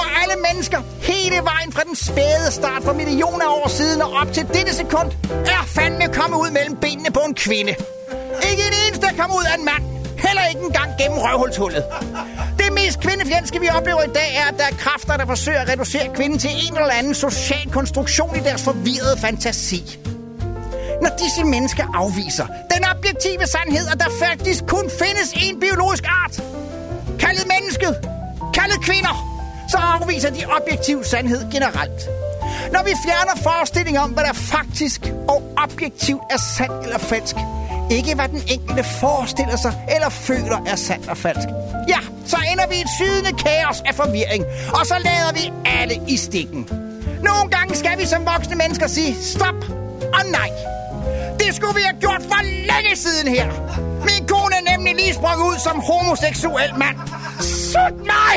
Speaker 5: Og alle mennesker, hele vejen fra den spæde start for millioner år siden og op til dette sekund, er fandme kommet ud mellem benene på en kvinde. Ikke en eneste kom ud af en mand. Heller ikke engang gennem røvhulshullet. Det mest kvindefjendske, vi oplever i dag, er, at der er kræfter, der forsøger at reducere kvinden til en eller anden social konstruktion i deres forvirrede fantasi. Når disse mennesker afviser den objektive sandhed, at der faktisk kun findes en biologisk art, kaldet mennesket, kaldet kvinder, så afviser de objektiv sandhed generelt. Når vi fjerner forestillingen om, hvad der faktisk og objektivt er sandt eller falsk. Ikke hvad den enkelte forestiller sig eller føler er sandt og falsk. Ja, så ender vi i et sydende kaos af forvirring, og så lader vi alle i stikken. Nogle gange skal vi som voksne mennesker sige stop og nej. Det skulle vi have gjort for længe siden her. Min kone er nemlig lige sprunget ud som homoseksuel mand. Sut mig!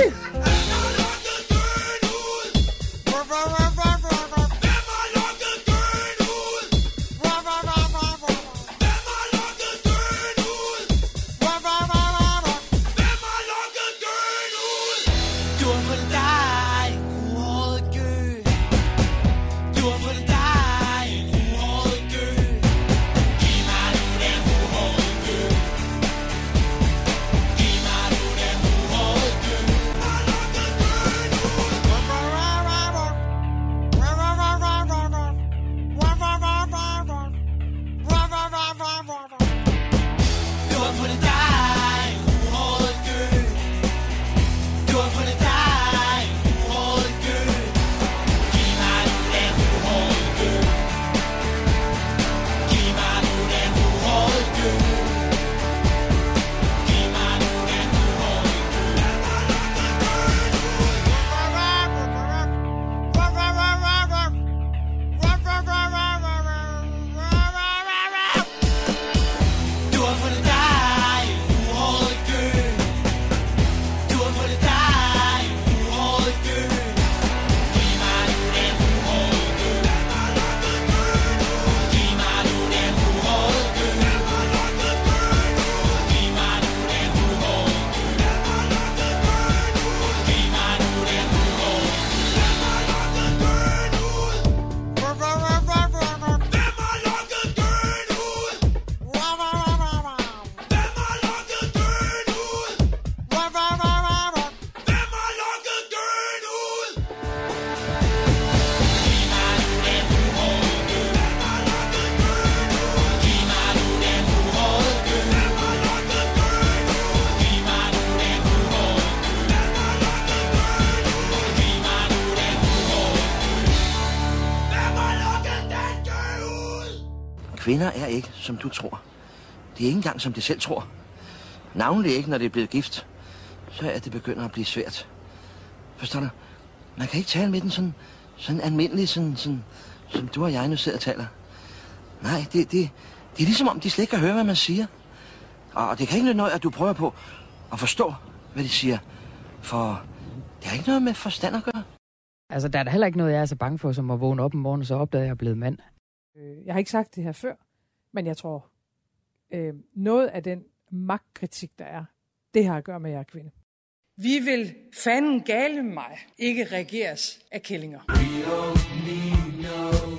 Speaker 16: Kvinder er ikke, som du tror. De er ikke engang, som de selv tror. Navnlig ikke, når det er blevet gift. Så er det begynder at blive svært. Forstår du? Man kan ikke tale med den sådan, sådan almindelig, sådan, sådan, som du og jeg nu sidder og taler. Nej, det, det, det er ligesom om, de slet ikke kan høre, hvad man siger. Og det kan ikke nytte noget, at du prøver på at forstå, hvad de siger. For det har ikke noget med forstand at gøre.
Speaker 17: Altså, der er da heller ikke noget, jeg er så bange for, som at vågne op om morgenen, og så opdager, at jeg er blevet mand.
Speaker 18: Øh, Jeg har ikke sagt det her før, men jeg tror, øh, noget af den magtkritik, der er, det har at gøre med, at jeg er kvinde. Vi vil fanden gale mig, ikke regeres af kællinger.
Speaker 19: We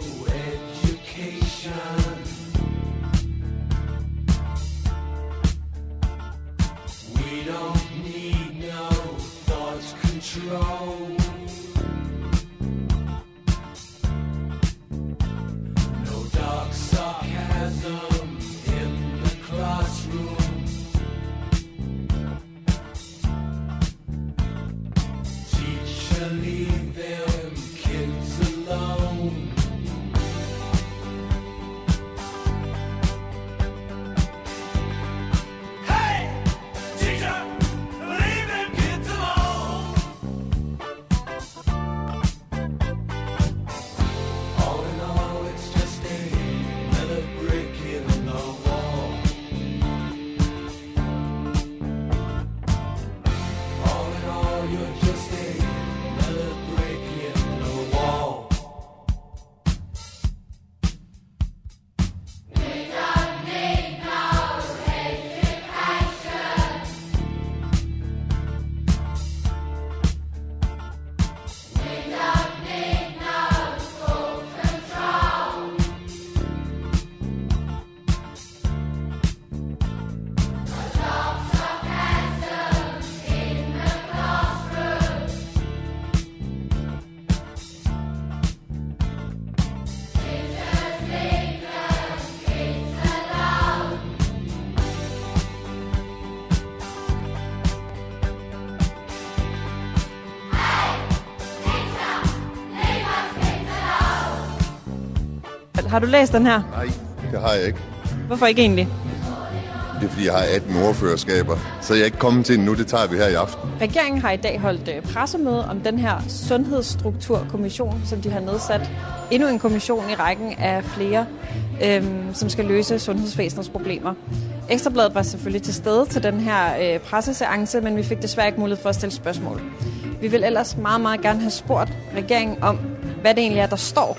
Speaker 20: Har du læst den her?
Speaker 21: Nej, det har jeg ikke.
Speaker 20: Hvorfor ikke egentlig?
Speaker 21: Det er, fordi jeg har 18 ordførerskaber, så jeg er ikke kommet til den nu. Det tager vi her i aften.
Speaker 20: Regeringen har i dag holdt øh, pressemøde om den her sundhedsstrukturkommission, som de har nedsat. Endnu en kommission i rækken af flere, øhm, som skal løse sundhedsvæsenets problemer. Ekstrabladet var selvfølgelig til stede til den her øh, presseseance, men vi fik desværre ikke mulighed for at stille spørgsmål. Vi vil ellers meget, meget gerne have spurgt regeringen om, hvad det egentlig er, der står,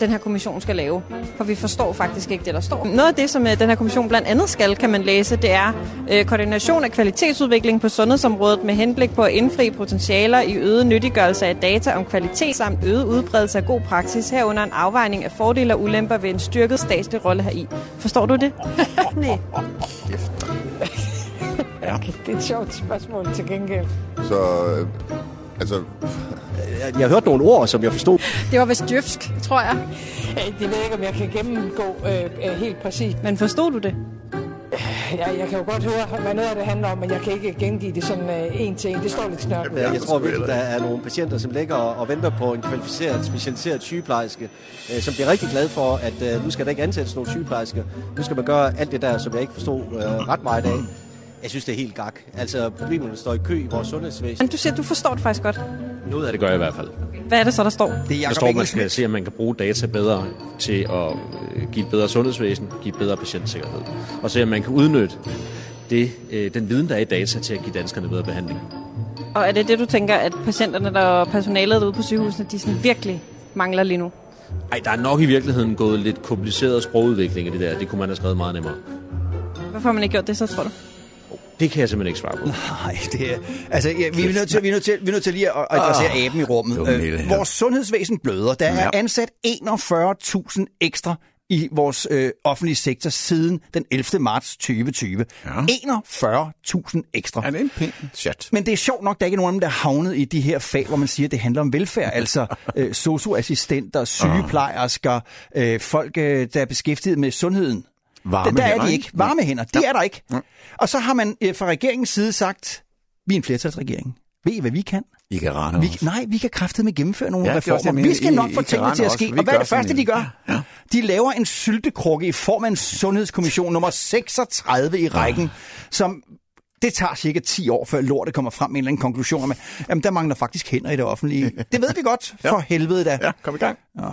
Speaker 20: den her kommission skal lave. For vi forstår faktisk ikke det, der står. Noget af det, som øh, den her kommission blandt andet skal, kan man læse, det er øh, koordination af kvalitetsudvikling på sundhedsområdet med henblik på at indfri potentialer i øget nyttiggørelse af data om kvalitet samt øget udbredelse af god praksis herunder en afvejning af fordele og ulemper ved en styrket statslig rolle heri. Forstår du det? Nej.
Speaker 22: Ja. Det er et sjovt spørgsmål til gengæld.
Speaker 21: Så, øh, altså...
Speaker 9: Jeg, jeg har hørt nogle ord, som jeg forstod.
Speaker 20: Det var vist djøfsk, tror jeg.
Speaker 22: Det ved jeg ikke, om jeg kan gennemgå øh, øh, helt præcist.
Speaker 20: Men forstod du det?
Speaker 22: Jeg, jeg kan jo godt høre, hvad noget af det handler om, men jeg kan ikke gengive det sådan øh, en til en. Det står lidt snørklet.
Speaker 9: Jeg, jeg tror virkelig, der er nogle patienter, som ligger og, og venter på en kvalificeret, specialiseret sygeplejerske, øh, som bliver rigtig glad for, at øh, nu skal der ikke ansættes nogle sygeplejersker. Nu skal man gøre alt det der, som jeg ikke forstod øh, ret meget af. Jeg synes, det er helt gak. Altså, problemerne står i kø i vores sundhedsvæsen.
Speaker 20: Men du siger, du forstår det faktisk godt.
Speaker 23: Noget af det gør jeg i hvert fald.
Speaker 20: Hvad er det så, der står?
Speaker 5: Det
Speaker 23: Der står, at man skal se, at man kan bruge data bedre til at øh, give et bedre sundhedsvæsen, give bedre patientsikkerhed. Og se, at man kan udnytte det, øh, den viden, der er i data, til at give danskerne bedre behandling.
Speaker 20: Og er det det, du tænker, at patienterne der og personalet derude på sygehusene, de sådan virkelig mangler lige nu?
Speaker 23: Ej, der er nok i virkeligheden gået lidt kompliceret sprogudvikling i det der. Det kunne man have skrevet meget nemmere.
Speaker 20: Hvorfor har man ikke gjort det så, tror du?
Speaker 23: Det kan jeg simpelthen ikke svare på.
Speaker 5: Nej, det er... Altså, ja, vi, er nødt til, vi, er nødt til, vi er nødt til lige at adressere
Speaker 23: Ah,
Speaker 5: aben i rummet. Øh, vores sundhedsvæsen bløder. Der er
Speaker 23: Ja.
Speaker 5: ansat 41.000 ekstra i vores øh, offentlige sektor siden den 11. marts 2020. Ja. 41.000 ekstra.
Speaker 6: Er det en pæn chat?
Speaker 5: Men det er sjovt nok, der er ikke nogen af dem, der er havnet i de her fag, hvor man siger, at det handler om velfærd. altså øh, socioassistenter, sygeplejersker, øh, folk, øh, der er beskæftiget med sundheden.
Speaker 6: Varme
Speaker 5: der, der er
Speaker 6: hænder,
Speaker 5: de
Speaker 6: ikke?
Speaker 5: Varme hænder, det
Speaker 6: Ja.
Speaker 5: er der ikke. Og så har man øh, fra regeringens side sagt, vi er en flertalsregering. Ved I, hvad vi kan?
Speaker 6: I kan rane
Speaker 5: Vi, nej, vi kan kraftedeme gennemføre nogle
Speaker 6: Ja,
Speaker 5: ja,
Speaker 6: er også
Speaker 5: reformer.
Speaker 6: jeg
Speaker 5: Vi skal nok
Speaker 6: I-
Speaker 5: få tingene til at ske. Og hvad er det første, de gør? De laver en syltekrukke i form af en sundhedskommission nummer 36 i rækken, som det tager cirka 10 år, før lortet kommer frem med en eller anden konklusion om, at jamen, der mangler faktisk hænder i det offentlige. Det ved vi godt, for helvede da.
Speaker 6: Ja, kom i gang.
Speaker 5: Ja.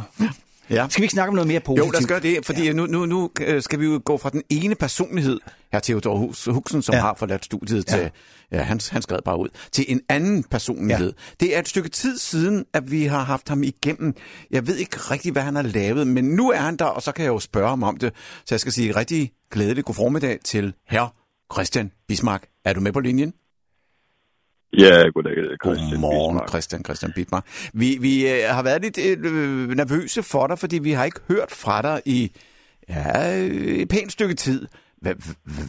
Speaker 6: Ja.
Speaker 5: Skal vi ikke snakke om noget mere positivt?
Speaker 6: Jo, lad os gøre det, fordi ja. nu, nu, nu øh, skal vi jo gå fra den ene personlighed, her Theodor Huxen, som ja. har forladt studiet til, ja, han, han skrev bare ud, til en anden personlighed. Ja. Det er et stykke tid siden, at vi har haft ham igennem. Jeg ved ikke rigtig, hvad han har lavet, men nu er han der, og så kan jeg jo spørge ham om det. Så jeg skal sige rigtig glædelig god formiddag til herr Christian Bismarck. Er du med på linjen?
Speaker 24: Ja, goddag, Christian
Speaker 6: Godmorgen, Christian, Christian Bismarck. Vi, vi øh, har været lidt øh, nervøse for dig, fordi vi har ikke hørt fra dig i ja, øh, et pænt stykke tid. Hva,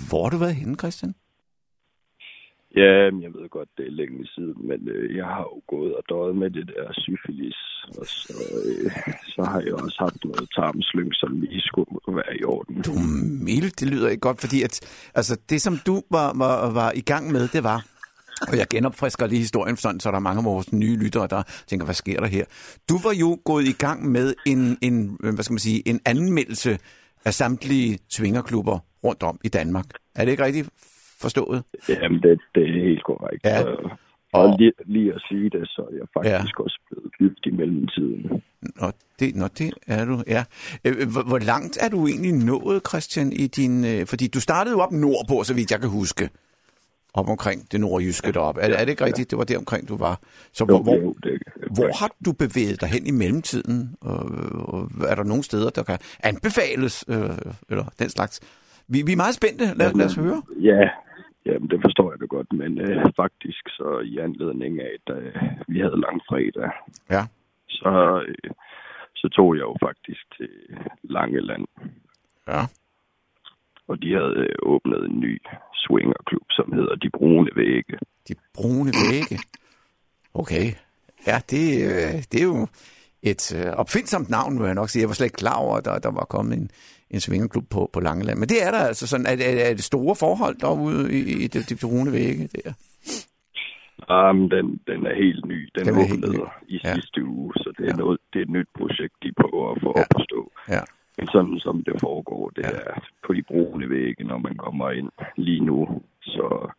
Speaker 6: hvor har du været henne, Christian?
Speaker 24: Ja, jeg ved godt, det er længe siden, men øh, jeg har jo gået og døjet med det der syfilis, og så, øh, så har jeg også haft noget tarmslyng, som lige skulle være i orden.
Speaker 6: Du mild, det lyder ikke godt, fordi at, altså, det, som du var, var, var i gang med, det var, og jeg genopfrisker lige historien, sådan, så der er mange af vores nye lyttere, der tænker, hvad sker der her? Du var jo gået i gang med en, en, hvad skal man sige, en anmeldelse af samtlige svingerklubber rundt om i Danmark. Er det ikke rigtigt forstået?
Speaker 24: Jamen, det, det er helt korrekt.
Speaker 6: Ja.
Speaker 24: Og, og lige, lige at sige det, så er jeg faktisk ja. også blevet gift i mellemtiden.
Speaker 6: Nå, det, nå, det er du, ja. Øh, Hvor, hvor langt er du egentlig nået, Christian, i din... Øh, fordi du startede jo op nordpå, så vidt jeg kan huske. Op omkring det nordjyske deroppe. Er, er det ikke rigtigt? Det var der omkring, du var. Så hvor,
Speaker 24: Jo,
Speaker 6: hvor,
Speaker 24: jo, det
Speaker 6: hvor har du bevæget dig hen i mellemtiden? Og, og er der nogle steder, der kan anbefales? Øh, eller den slags? Vi, vi er meget spændte. Lad, lad os høre.
Speaker 24: Ja, jamen, det forstår jeg da godt, men øh, faktisk så i anledning af, at øh, vi havde langfredag,
Speaker 6: ja.
Speaker 24: så, øh, så tog jeg jo faktisk til Langeland.
Speaker 6: Ja.
Speaker 24: Og de havde øh, åbnet en ny swingerklub, som hedder De Brune Vægge.
Speaker 6: De Brune Vægge? Okay. Ja, det, øh, det er jo et øh, opfindsomt navn, vil jeg nok sige. Jeg var slet ikke klar over, at der, der var kommet en, en svingerklub på, på Langeland. Men det er der altså sådan, at, at, at det store forhold derude i, i de, de brune vægge der.
Speaker 24: Um, den, den er helt ny. Den,
Speaker 6: Den er helt ny.
Speaker 24: i
Speaker 6: Ja.
Speaker 24: sidste uge, så det er, noget, det er et nyt projekt, de prøver at få ja. op at stå.
Speaker 6: Ja.
Speaker 10: Men sådan som det foregår, det er på de brune vægge, når man kommer ind lige nu. Så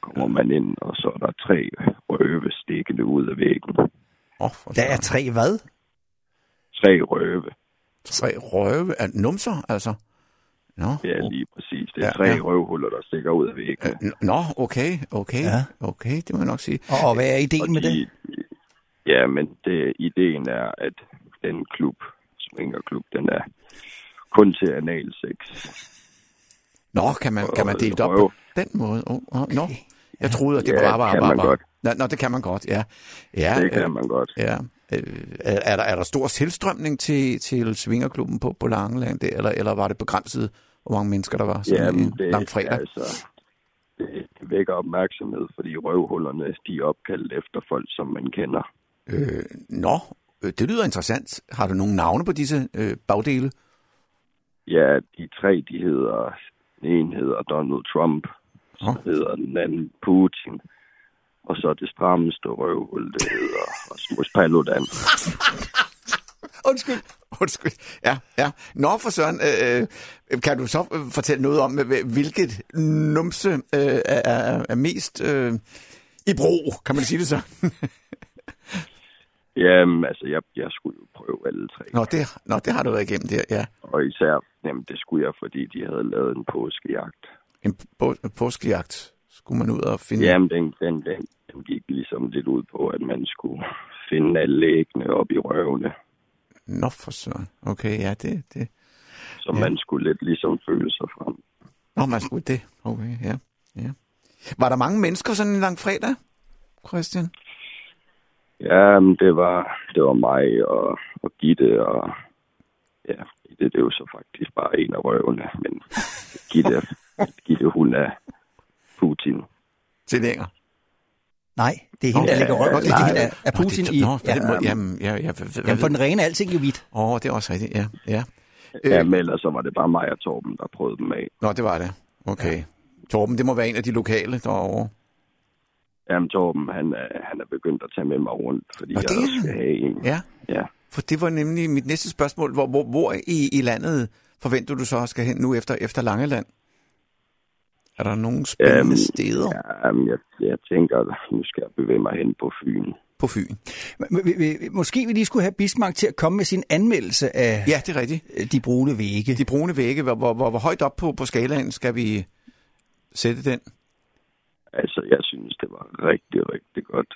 Speaker 10: kommer man ind, og så er der tre røve stikkende ud af væggen.
Speaker 6: Oh,
Speaker 25: Der er tre hvad?
Speaker 10: Tre røve.
Speaker 6: Tre røve af numser, altså? Nå,
Speaker 10: Ja, lige præcis. Det er
Speaker 6: Ja,
Speaker 10: tre
Speaker 6: ja.
Speaker 10: røvhuller, der stikker ud af væggen.
Speaker 6: Nå, okay, okay,
Speaker 25: Ja.
Speaker 6: okay, det må jeg nok sige.
Speaker 25: Og, og hvad er ideen med det?
Speaker 10: Ja, men det, ideen er, at den klub, swingerklub, den er kun til analsex.
Speaker 6: Nå, kan man, kan man dele det op på den måde? Oh, oh, nå. Jeg troede, at det
Speaker 10: Ja,
Speaker 6: bare var... bare, bare.
Speaker 10: godt.
Speaker 6: Nå, nå, det kan man godt, ja. ja
Speaker 10: Det kan
Speaker 6: øh,
Speaker 10: man godt.
Speaker 6: Ja. Øh, er, er, der, er der stor tilstrømning til, til Svingerklubben på, på Langeland, det, eller, eller var det begrænset, hvor mange mennesker der var sådan
Speaker 10: Jamen,
Speaker 6: en
Speaker 10: det,
Speaker 6: lang fredag?
Speaker 10: Altså, det vækker opmærksomhed, fordi røvhullerne, de er opkaldt efter folk, som man kender.
Speaker 6: Øh, nå, øh, det lyder interessant. Har du nogle navne på disse øh, bagdele?
Speaker 10: Ja, de tre, de hedder, ene hedder Donald Trump, så hedder den anden Putin, og så det strammeste røvhul, det hedder Rasmus Paludan.
Speaker 6: Undskyld. Undskyld. Ja, ja. Nå, for søren, øh, øh, kan du så øh, fortælle noget om, øh, hvilket numse øh, er, er, er mest øh, i brug, kan man sige det så?
Speaker 10: Jamen, altså, jeg, jeg skulle jo prøve alle tre.
Speaker 6: Nå, det, nå, det har du været igennem der, ja.
Speaker 10: Og især, jamen, det skulle jeg, fordi de havde lavet en påskejagt.
Speaker 6: En på, påskejagt skulle man ud og finde...
Speaker 10: Jamen, den, den, den, den gik ligesom lidt ud på, at man skulle finde alle læggene op i røvene.
Speaker 6: Nå, for søren. Okay, ja, det... det.
Speaker 10: Så ja. man skulle lidt ligesom føle sig frem.
Speaker 6: Nå, man skulle det. Okay, ja. ja. Var der mange mennesker sådan en lang fredag, Christian?
Speaker 10: Ja, men det var, det var mig og, og Gitte, og ja, Gitte, det er jo så faktisk bare en af røvene, men Gitte, Gitte hun er Putin.
Speaker 6: Tilhænger?
Speaker 25: Nej, det er hende, der ligger røv. Det er hende, er Putin i...
Speaker 6: Jamen, ja, ja,
Speaker 25: Jamen, for den rene er alting jo hvidt.
Speaker 6: Åh, oh, det er også rigtigt, ja. ja.
Speaker 10: Ja, men ellers så var det bare mig og Torben, der prøvede dem af.
Speaker 6: Nå, det var det. Okay. Ja. Torben, det må være en af de lokale derovre.
Speaker 10: Jamen, Torben, han er, han er begyndt at tage med mig rundt, fordi
Speaker 6: Nå,
Speaker 10: jeg
Speaker 6: det er
Speaker 10: også skal have en.
Speaker 6: Ja.
Speaker 10: Ja.
Speaker 6: For det var nemlig mit næste spørgsmål. Hvor, hvor, hvor i, i landet forventer du så skal hen nu efter, efter Langeland? Er der nogle spændende
Speaker 10: Øhm,
Speaker 6: steder?
Speaker 10: Jamen, jeg, jeg tænker, nu skal jeg bevæge mig hen på Fyn.
Speaker 6: På Fyn.
Speaker 25: Måske vi lige skulle have Bismarck til at komme med sin anmeldelse af
Speaker 6: Ja, det er rigtigt.
Speaker 25: de brune vægge.
Speaker 6: De brune vægge, hvor, hvor, hvor, hvor højt op på, på skalaen skal vi sætte den?
Speaker 10: Altså, jeg synes, det var rigtig, rigtig godt.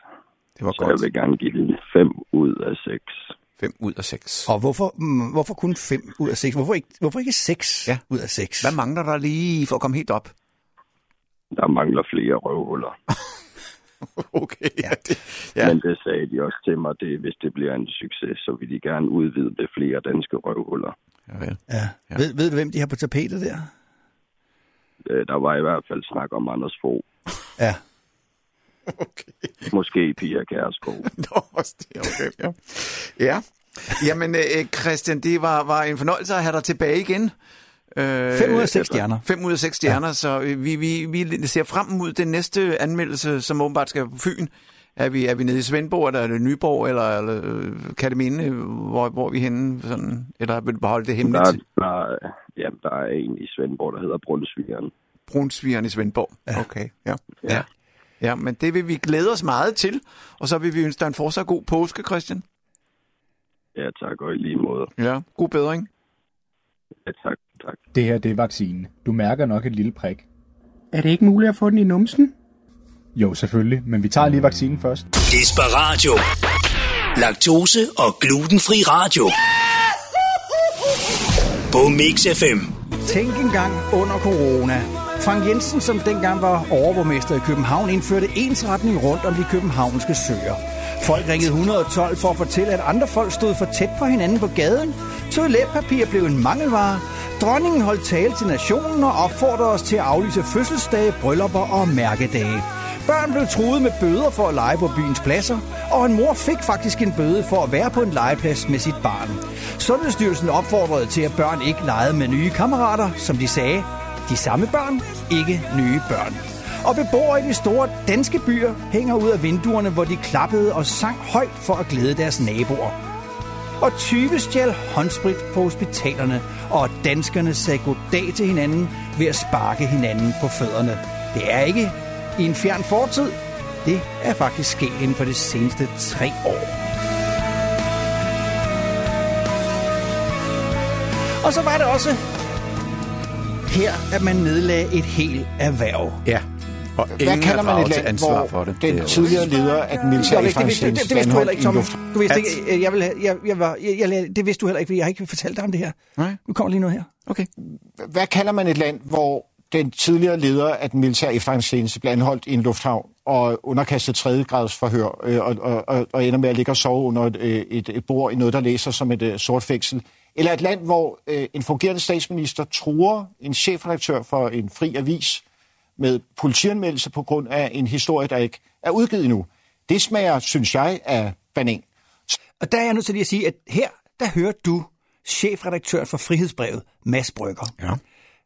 Speaker 6: Det var
Speaker 10: Så
Speaker 6: godt.
Speaker 10: jeg vil gerne give den 5 ud af 6.
Speaker 6: 5 ud af 6.
Speaker 25: Og hvorfor, mm, hvorfor kun 5 ud af 6? Hvorfor ikke, hvorfor ikke 6 ja. ud af 6?
Speaker 6: Hvad mangler der lige for at komme helt op?
Speaker 10: Der mangler flere røvhuller.
Speaker 6: okay, ja. Det,
Speaker 10: ja. Men det sagde de også til mig, det, hvis det bliver en succes, så vil de gerne udvide det flere danske røvhuller.
Speaker 6: Ja, vel.
Speaker 25: Ja. Ja. Ved, ved du, hvem de har på tapetet der?
Speaker 10: Øh, Der var i hvert fald snak om Anders Fogh.
Speaker 25: Ja.
Speaker 6: Okay.
Speaker 10: Måske Pia Kærsgaard.
Speaker 6: Nå, også det, okay, ja. Ja, jamen øh, Christian, det var, var en fornøjelse at have dig tilbage igen. Øh,
Speaker 25: Fem ud af seks stjerner.
Speaker 6: 5 ud af 6 stjerner, ja. så øh, vi, vi, vi ser frem mod den næste anmeldelse, som åbenbart skal på Fyn. Er vi, er vi nede i Svendborg, eller er det Nyborg, eller, eller øh, kan det minde, hvor, hvor er vi henne? Sådan, eller vil du beholde det hemmeligt?
Speaker 10: Der, der, ja, der er en i Svendborg, der hedder Brunsvigeren.
Speaker 6: Brunsvigeren i Svendborg. Ja. Okay, ja. ja. Ja, men det vil vi glæde os meget til, og så vil vi ønske dig en fortsat god påske, Christian.
Speaker 10: Ja, tak, og i lige måde.
Speaker 6: Ja, god bedring.
Speaker 10: Ja, tak, tak.
Speaker 26: Det her, det er vaccinen. Du mærker nok et lille prik.
Speaker 27: Er det ikke muligt at få den i numsen?
Speaker 26: Jo, selvfølgelig, men vi tager lige vaccinen først.
Speaker 28: Desperatio. Laktose og glutenfri radio. På Mix FM.
Speaker 5: Tænk engang under corona. Frank Jensen, som dengang var overborgmester i København, indførte ensretning rundt om de københavnske søer. Folk ringede 112 for at fortælle, at andre folk stod for tæt på hinanden på gaden. Toiletpapir blev en mangelvare. Dronningen holdt tale til nationen og opfordrede os til at aflyse fødselsdage, bryllupper og mærkedage. Børn blev truet med bøder for at lege på byens pladser, og en mor fik faktisk en bøde for at være på en legeplads med sit barn. Sundhedsstyrelsen opfordrede til, at børn ikke legede med nye kammerater, som de sagde. De samme børn, ikke nye børn. Og beboere i de store danske byer hænger ud af vinduerne, hvor de klappede og sang højt for at glæde deres naboer. Og 20 stjal håndsprit på hospitalerne, og danskerne sagde goddag til hinanden ved at sparke hinanden på fødderne. Det er ikke i en fjern fortid. Det er faktisk sket inden for de seneste tre år. Og så var det også her, at man nedlagde et helt erhverv.
Speaker 6: Ja. Og
Speaker 29: Hvad kalder man et land, hvor den tidligere leder af den militære
Speaker 5: det, vidste- det, det, det vidste du heller ikke, Tom. Du vidste
Speaker 29: At-
Speaker 5: ikke, jeg, vil, jeg, jeg, var, jeg, jeg, det vidste du heller ikke, fordi jeg har ikke fortalt dig om det her.
Speaker 6: Nej.
Speaker 5: Nu kommer lige noget her.
Speaker 6: Okay.
Speaker 29: Hvad kalder man et land, hvor den tidligere leder af den militære efterretningstjeneste bliver anholdt i en lufthavn og underkastet tredje grads forhør øh, og, og, og, og ender med at ligge og sove under et, øh, et, et bord i noget, der læser som et øh, sort fængsel? Eller et land, hvor øh, en fungerende statsminister truer en chefredaktør for en fri avis med politianmeldelse på grund af en historie, der ikke er udgivet endnu. Det smager, synes jeg, af banan.
Speaker 5: Og der er jeg nødt til lige at sige, at her, der hører du chefredaktør for Frihedsbrevet, Mads Brygger.
Speaker 6: Ja.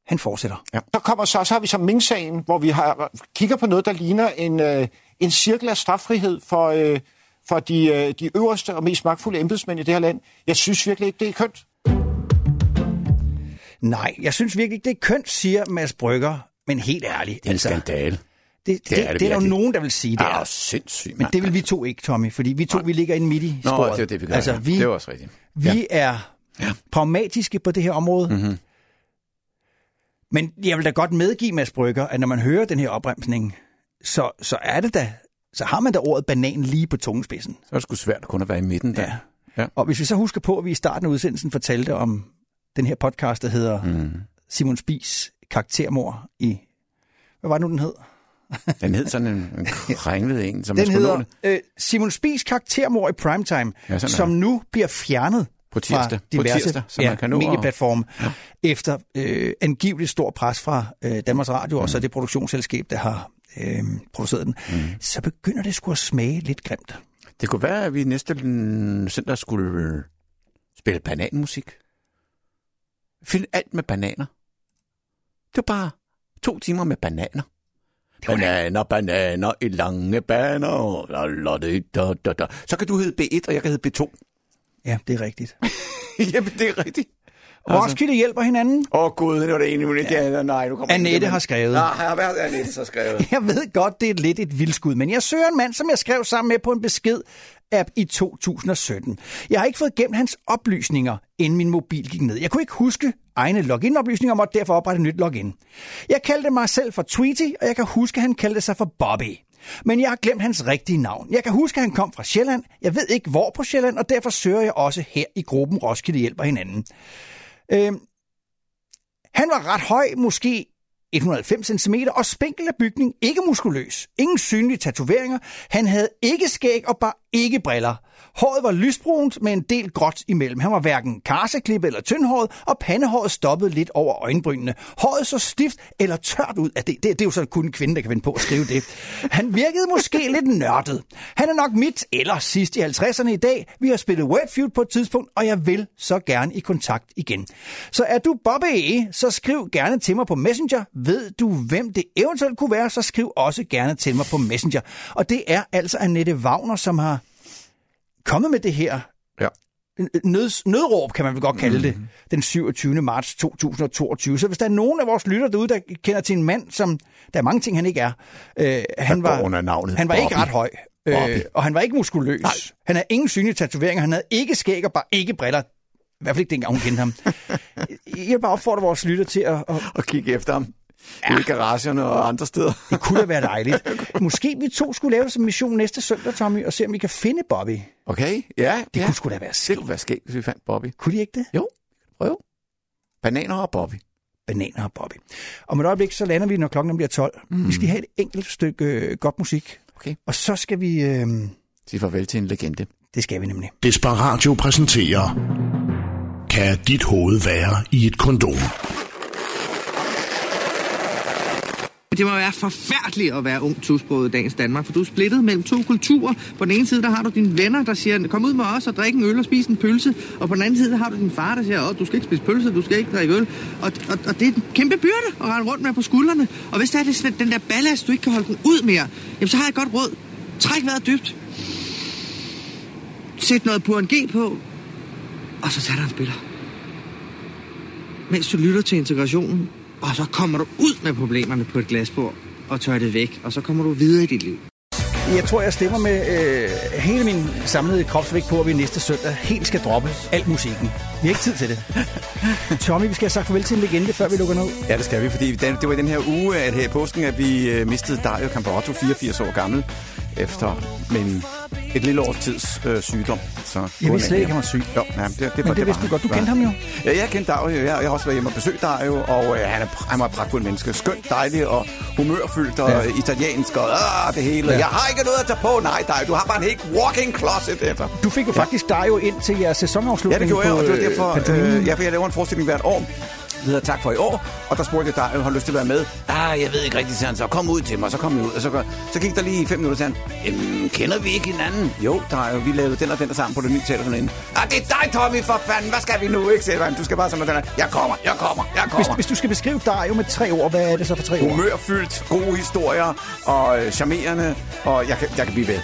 Speaker 5: Han fortsætter.
Speaker 6: Ja.
Speaker 29: Så, kommer, så, så har vi så Ming-sagen, hvor vi har, kigger på noget, der ligner en, øh, en cirkel af straffrihed for, øh, for de, øh, de øverste og mest magtfulde embedsmænd i det her land. Jeg synes virkelig ikke, det er kønt.
Speaker 5: Nej, jeg synes virkelig ikke, det er kønt, siger Mads Brygger. Men helt ærligt.
Speaker 6: Det er en skandale.
Speaker 5: Det, det, det,
Speaker 6: er
Speaker 5: det, er jo nogen, der vil sige, det
Speaker 6: Ah,
Speaker 5: er.
Speaker 6: sindssygt,
Speaker 5: Men det vil vi to ikke, Tommy, fordi vi to, vi ligger inde midt i
Speaker 6: Nå,
Speaker 5: sporet.
Speaker 6: det er det, vi gør.
Speaker 5: Altså,
Speaker 6: ja.
Speaker 5: vi,
Speaker 6: Det er også rigtigt.
Speaker 5: vi er pragmatiske på det her område.
Speaker 6: Mm-hmm.
Speaker 5: Men jeg vil da godt medgive Mads Brygger, at når man hører den her opremsning, så, så er det da, så har man da ordet banan lige på tungespidsen.
Speaker 6: Så er det sgu svært kun at være i midten der.
Speaker 5: Ja.
Speaker 6: Ja.
Speaker 5: Og hvis vi så husker på, at vi i starten af udsendelsen fortalte om den her podcast, der hedder
Speaker 6: mm.
Speaker 5: Simon Spis karaktermor i... Hvad var det nu, den hed?
Speaker 6: Den hed sådan en, en kringlet en, som man
Speaker 5: den
Speaker 6: skulle
Speaker 5: hedder
Speaker 6: nå det.
Speaker 5: øh, Simon Spis karaktermor i primetime,
Speaker 6: Ja, er
Speaker 5: som
Speaker 6: det.
Speaker 5: nu bliver fjernet
Speaker 6: På tirsdag.
Speaker 5: fra
Speaker 6: På
Speaker 5: diverse
Speaker 6: tirsdag, så
Speaker 5: ja,
Speaker 6: man kan nå at-
Speaker 5: medieplatforme, ja. efter øh, angiveligt stor pres fra øh, Danmarks Radio, mm. og så det produktionsselskab, der har øh, produceret den, mm. så begynder det sgu at smage lidt grimt.
Speaker 6: Det kunne være, at vi næste mm, søndag skulle spille bananmusik. Find alt med bananer. Det var bare to timer med bananer. Bananer, bananer i lange baner. Da, da, da, da. Så kan du hedde B1, og jeg kan hedde B2.
Speaker 5: Ja, det er rigtigt.
Speaker 6: Jamen, det er rigtigt.
Speaker 5: Roskilde hjælper hinanden.
Speaker 6: Åh oh, gud, det var det ene minut. Ja. Nej, nu kommer
Speaker 5: Annette har skrevet.
Speaker 6: Ja, har været Annette så skrevet.
Speaker 5: Jeg ved godt, det er lidt et vildskud, men jeg søger en mand, som jeg skrev sammen med på en besked app i 2017. Jeg har ikke fået gemt hans oplysninger, inden min mobil gik ned. Jeg kunne ikke huske egne login-oplysninger og måtte derfor oprette et nyt login. Jeg kaldte mig selv for Tweety, og jeg kan huske, at han kaldte sig for Bobby. Men jeg har glemt hans rigtige navn. Jeg kan huske, at han kom fra Sjælland. Jeg ved ikke, hvor på Sjælland, og derfor søger jeg også her i gruppen Roskilde hjælper hinanden. Øh, han var ret høj, måske 190 cm og spinkel af bygning, ikke muskuløs, ingen synlige tatoveringer. Han havde ikke skæg og bar ikke briller. Håret var lysbrunt med en del gråt imellem. Han var hverken karseklippet eller tyndhåret, og pandehåret stoppede lidt over øjenbrynene. Håret så stift eller tørt ud. Ja, det, det, det er jo så kun en kvinde, der kan vende på at skrive det. Han virkede måske lidt nørdet. Han er nok midt eller sidst i 50'erne i dag. Vi har spillet Wordfeud på et tidspunkt, og jeg vil så gerne i kontakt igen. Så er du Bobby, så skriv gerne til mig på Messenger. Ved du, hvem det eventuelt kunne være, så skriv også gerne til mig på Messenger. Og det er altså Annette Wagner, som har kommet med det her
Speaker 6: Ja.
Speaker 5: nøds, nødråb, kan man vel godt kalde det, den 27. marts 2022. Så hvis der er nogen af vores lytter derude, der kender til en mand, som der er mange ting, han ikke er. Øh, han var,
Speaker 6: under navnet
Speaker 5: han var ikke
Speaker 6: Bobby.
Speaker 5: ret høj, øh, og han var ikke muskuløs. Nej. Han havde ingen synlige tatoveringer, han havde ikke skæg og bare ikke briller. I hvert fald ikke dengang, hun kendte ham. Jeg vil bare opfordre vores lytter til at... at
Speaker 6: Og kigge efter ham. Ja. I garagerne og andre steder.
Speaker 5: det kunne da være dejligt. Måske vi to skulle lave det som mission næste søndag, Tommy, og se om vi kan finde Bobby.
Speaker 6: Okay, ja.
Speaker 5: Det
Speaker 6: ja.
Speaker 5: kunne sgu da være
Speaker 6: Det
Speaker 5: skægt.
Speaker 6: kunne være skægt, hvis vi fandt Bobby.
Speaker 5: Kunne de ikke det?
Speaker 6: Jo, prøv. Bananer og Bobby.
Speaker 5: Bananer og Bobby. Om et øjeblik, så lander vi, når klokken bliver 12. Mm. Vi skal lige have et enkelt stykke øh, godt musik.
Speaker 6: Okay.
Speaker 5: Og så skal vi... Øh,
Speaker 6: Sig farvel til en legende.
Speaker 5: det skal vi nemlig.
Speaker 30: Desperatio præsenterer Kan dit hoved være i et kondom?
Speaker 31: Det må være forfærdeligt at være ung tosproget i dagens Danmark, for du er splittet mellem to kulturer. På den ene side, der har du dine venner, der siger, kom ud med os og drik en øl og spis en pølse. Og på den anden side, der har du din far, der siger, Åh, du skal ikke spise pølse, du skal ikke drikke øl. Og, og, og det er en kæmpe byrde at rende rundt med på skuldrene. Og hvis der er det sådan, den der ballast, du ikke kan holde den ud mere, jamen så har jeg et godt råd. Træk vejret dybt. Sæt noget på en G på. Og så tager der en spiller. mens du lytter til integrationen, og så kommer du ud med problemerne på et glasbord og tør det væk, og så kommer du videre i dit liv.
Speaker 5: Jeg tror, jeg stemmer med øh, hele min samlede kropsvægt på, at vi næste søndag helt skal droppe al musikken. Vi har ikke tid til det. Tommy, vi skal have sagt farvel til en legende, før vi lukker ned.
Speaker 6: Ja, det skal vi, fordi det var i den her uge, at her i påsken, at vi øh, mistede Dario Camporotto, 84 år gammel, efter men et lille års tids øh, sygdom. Så
Speaker 5: Jeg vidste slet ikke, han var syg.
Speaker 6: Jo, ja, det, det,
Speaker 5: Men det
Speaker 6: var
Speaker 5: vidste du godt. Du
Speaker 6: Ja.
Speaker 5: kendte ham jo.
Speaker 6: Ja, jeg kendte Dario. Jeg, jeg har også været hjemme og besøgt Dario, og øh, han, er, han var et pragtfuld menneske. Skønt, dejlig og humørfyldt og
Speaker 5: Ja.
Speaker 6: ja. italiensk og øh, det hele.
Speaker 5: Ja.
Speaker 6: Ja. Jeg har ikke noget at tage på. Nej, Dario, du har bare en helt walking closet efter.
Speaker 5: Du fik jo faktisk dig jo ind til jeres
Speaker 6: Ja,
Speaker 5: sæsonafslutning
Speaker 6: det gjorde jeg, og det var
Speaker 5: øh,
Speaker 6: derfor,
Speaker 5: pantomimen.
Speaker 6: øh, ja, for jeg laver en forestilling hvert år. Hedder Tak for i år, og der spurgte jeg dig, har du lyst til at være med? Ah, jeg ved ikke rigtigt, sagde han så. Kom ud til mig, så kom jeg ud. Og så, så gik der lige fem minutter, sagde han, "Jamen, kender vi ikke hinanden? Jo, der er jo, vi lavede den og den der sammen på det nye teater herinde. Ah, det er dig, Tommy, for fanden. Hvad skal vi nu, ikke? Sagde han. Du skal bare den her. Jeg kommer, jeg kommer, jeg
Speaker 5: Hvis,
Speaker 6: kommer.
Speaker 5: hvis du skal beskrive dig jo med tre ord, hvad er det så for tre ord?
Speaker 6: Humørfyldt, gode historier og øh, charmerende, og jeg kan, jeg kan blive ved.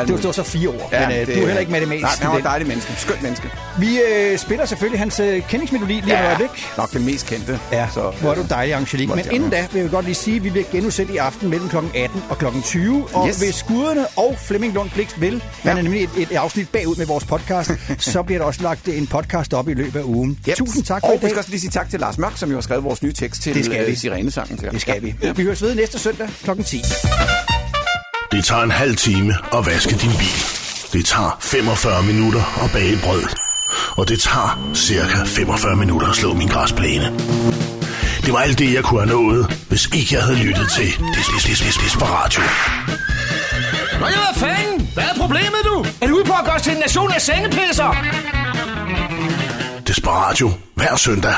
Speaker 5: Det var, det var så fire ord, ja, men øh, du er heller ikke matematisk.
Speaker 6: Nej, han var et dejligt menneske. Skønt menneske.
Speaker 5: Vi øh, spiller selvfølgelig hans øh, kendingsmelodi lige om et øjeblik.
Speaker 6: nok den mest kendte.
Speaker 5: Ja,
Speaker 6: så,
Speaker 5: hvor er du dejlig, Angelique. Men
Speaker 6: det,
Speaker 5: inden da vil jeg godt lige sige, at vi bliver genudsendt i aften mellem kl. 18 og kl. 20. Og
Speaker 6: Yes.
Speaker 5: hvis Guderne og Flemming Lund Blikst vil, ja. han er nemlig et, et afsnit bagud med vores podcast, så bliver der også lagt en podcast op i løbet af ugen.
Speaker 6: Yep.
Speaker 5: Tusind tak for
Speaker 6: og
Speaker 5: i
Speaker 6: vi
Speaker 5: dag.
Speaker 6: skal også lige sige tak til Lars Mørk, som jo har skrevet vores nye tekst til
Speaker 5: Det skal vi.
Speaker 6: øh, Sirenesangen.
Speaker 5: Det skal vi. Vi høres ved næste søndag kl. 10.
Speaker 30: Det tager en halv time at vaske din bil. Det tager 45 minutter at bage brød. Og det tager cirka 45 minutter at slå min græsplæne. Det var alt det, jeg kunne have nået, hvis ikke jeg havde lyttet til Des- Des- Des- Desperatio.
Speaker 32: Nå ja, hvad fanden? Hvad er problemet, du? Er du ude på at gøre os til en nation af sengepisser?
Speaker 30: Desperatio hver søndag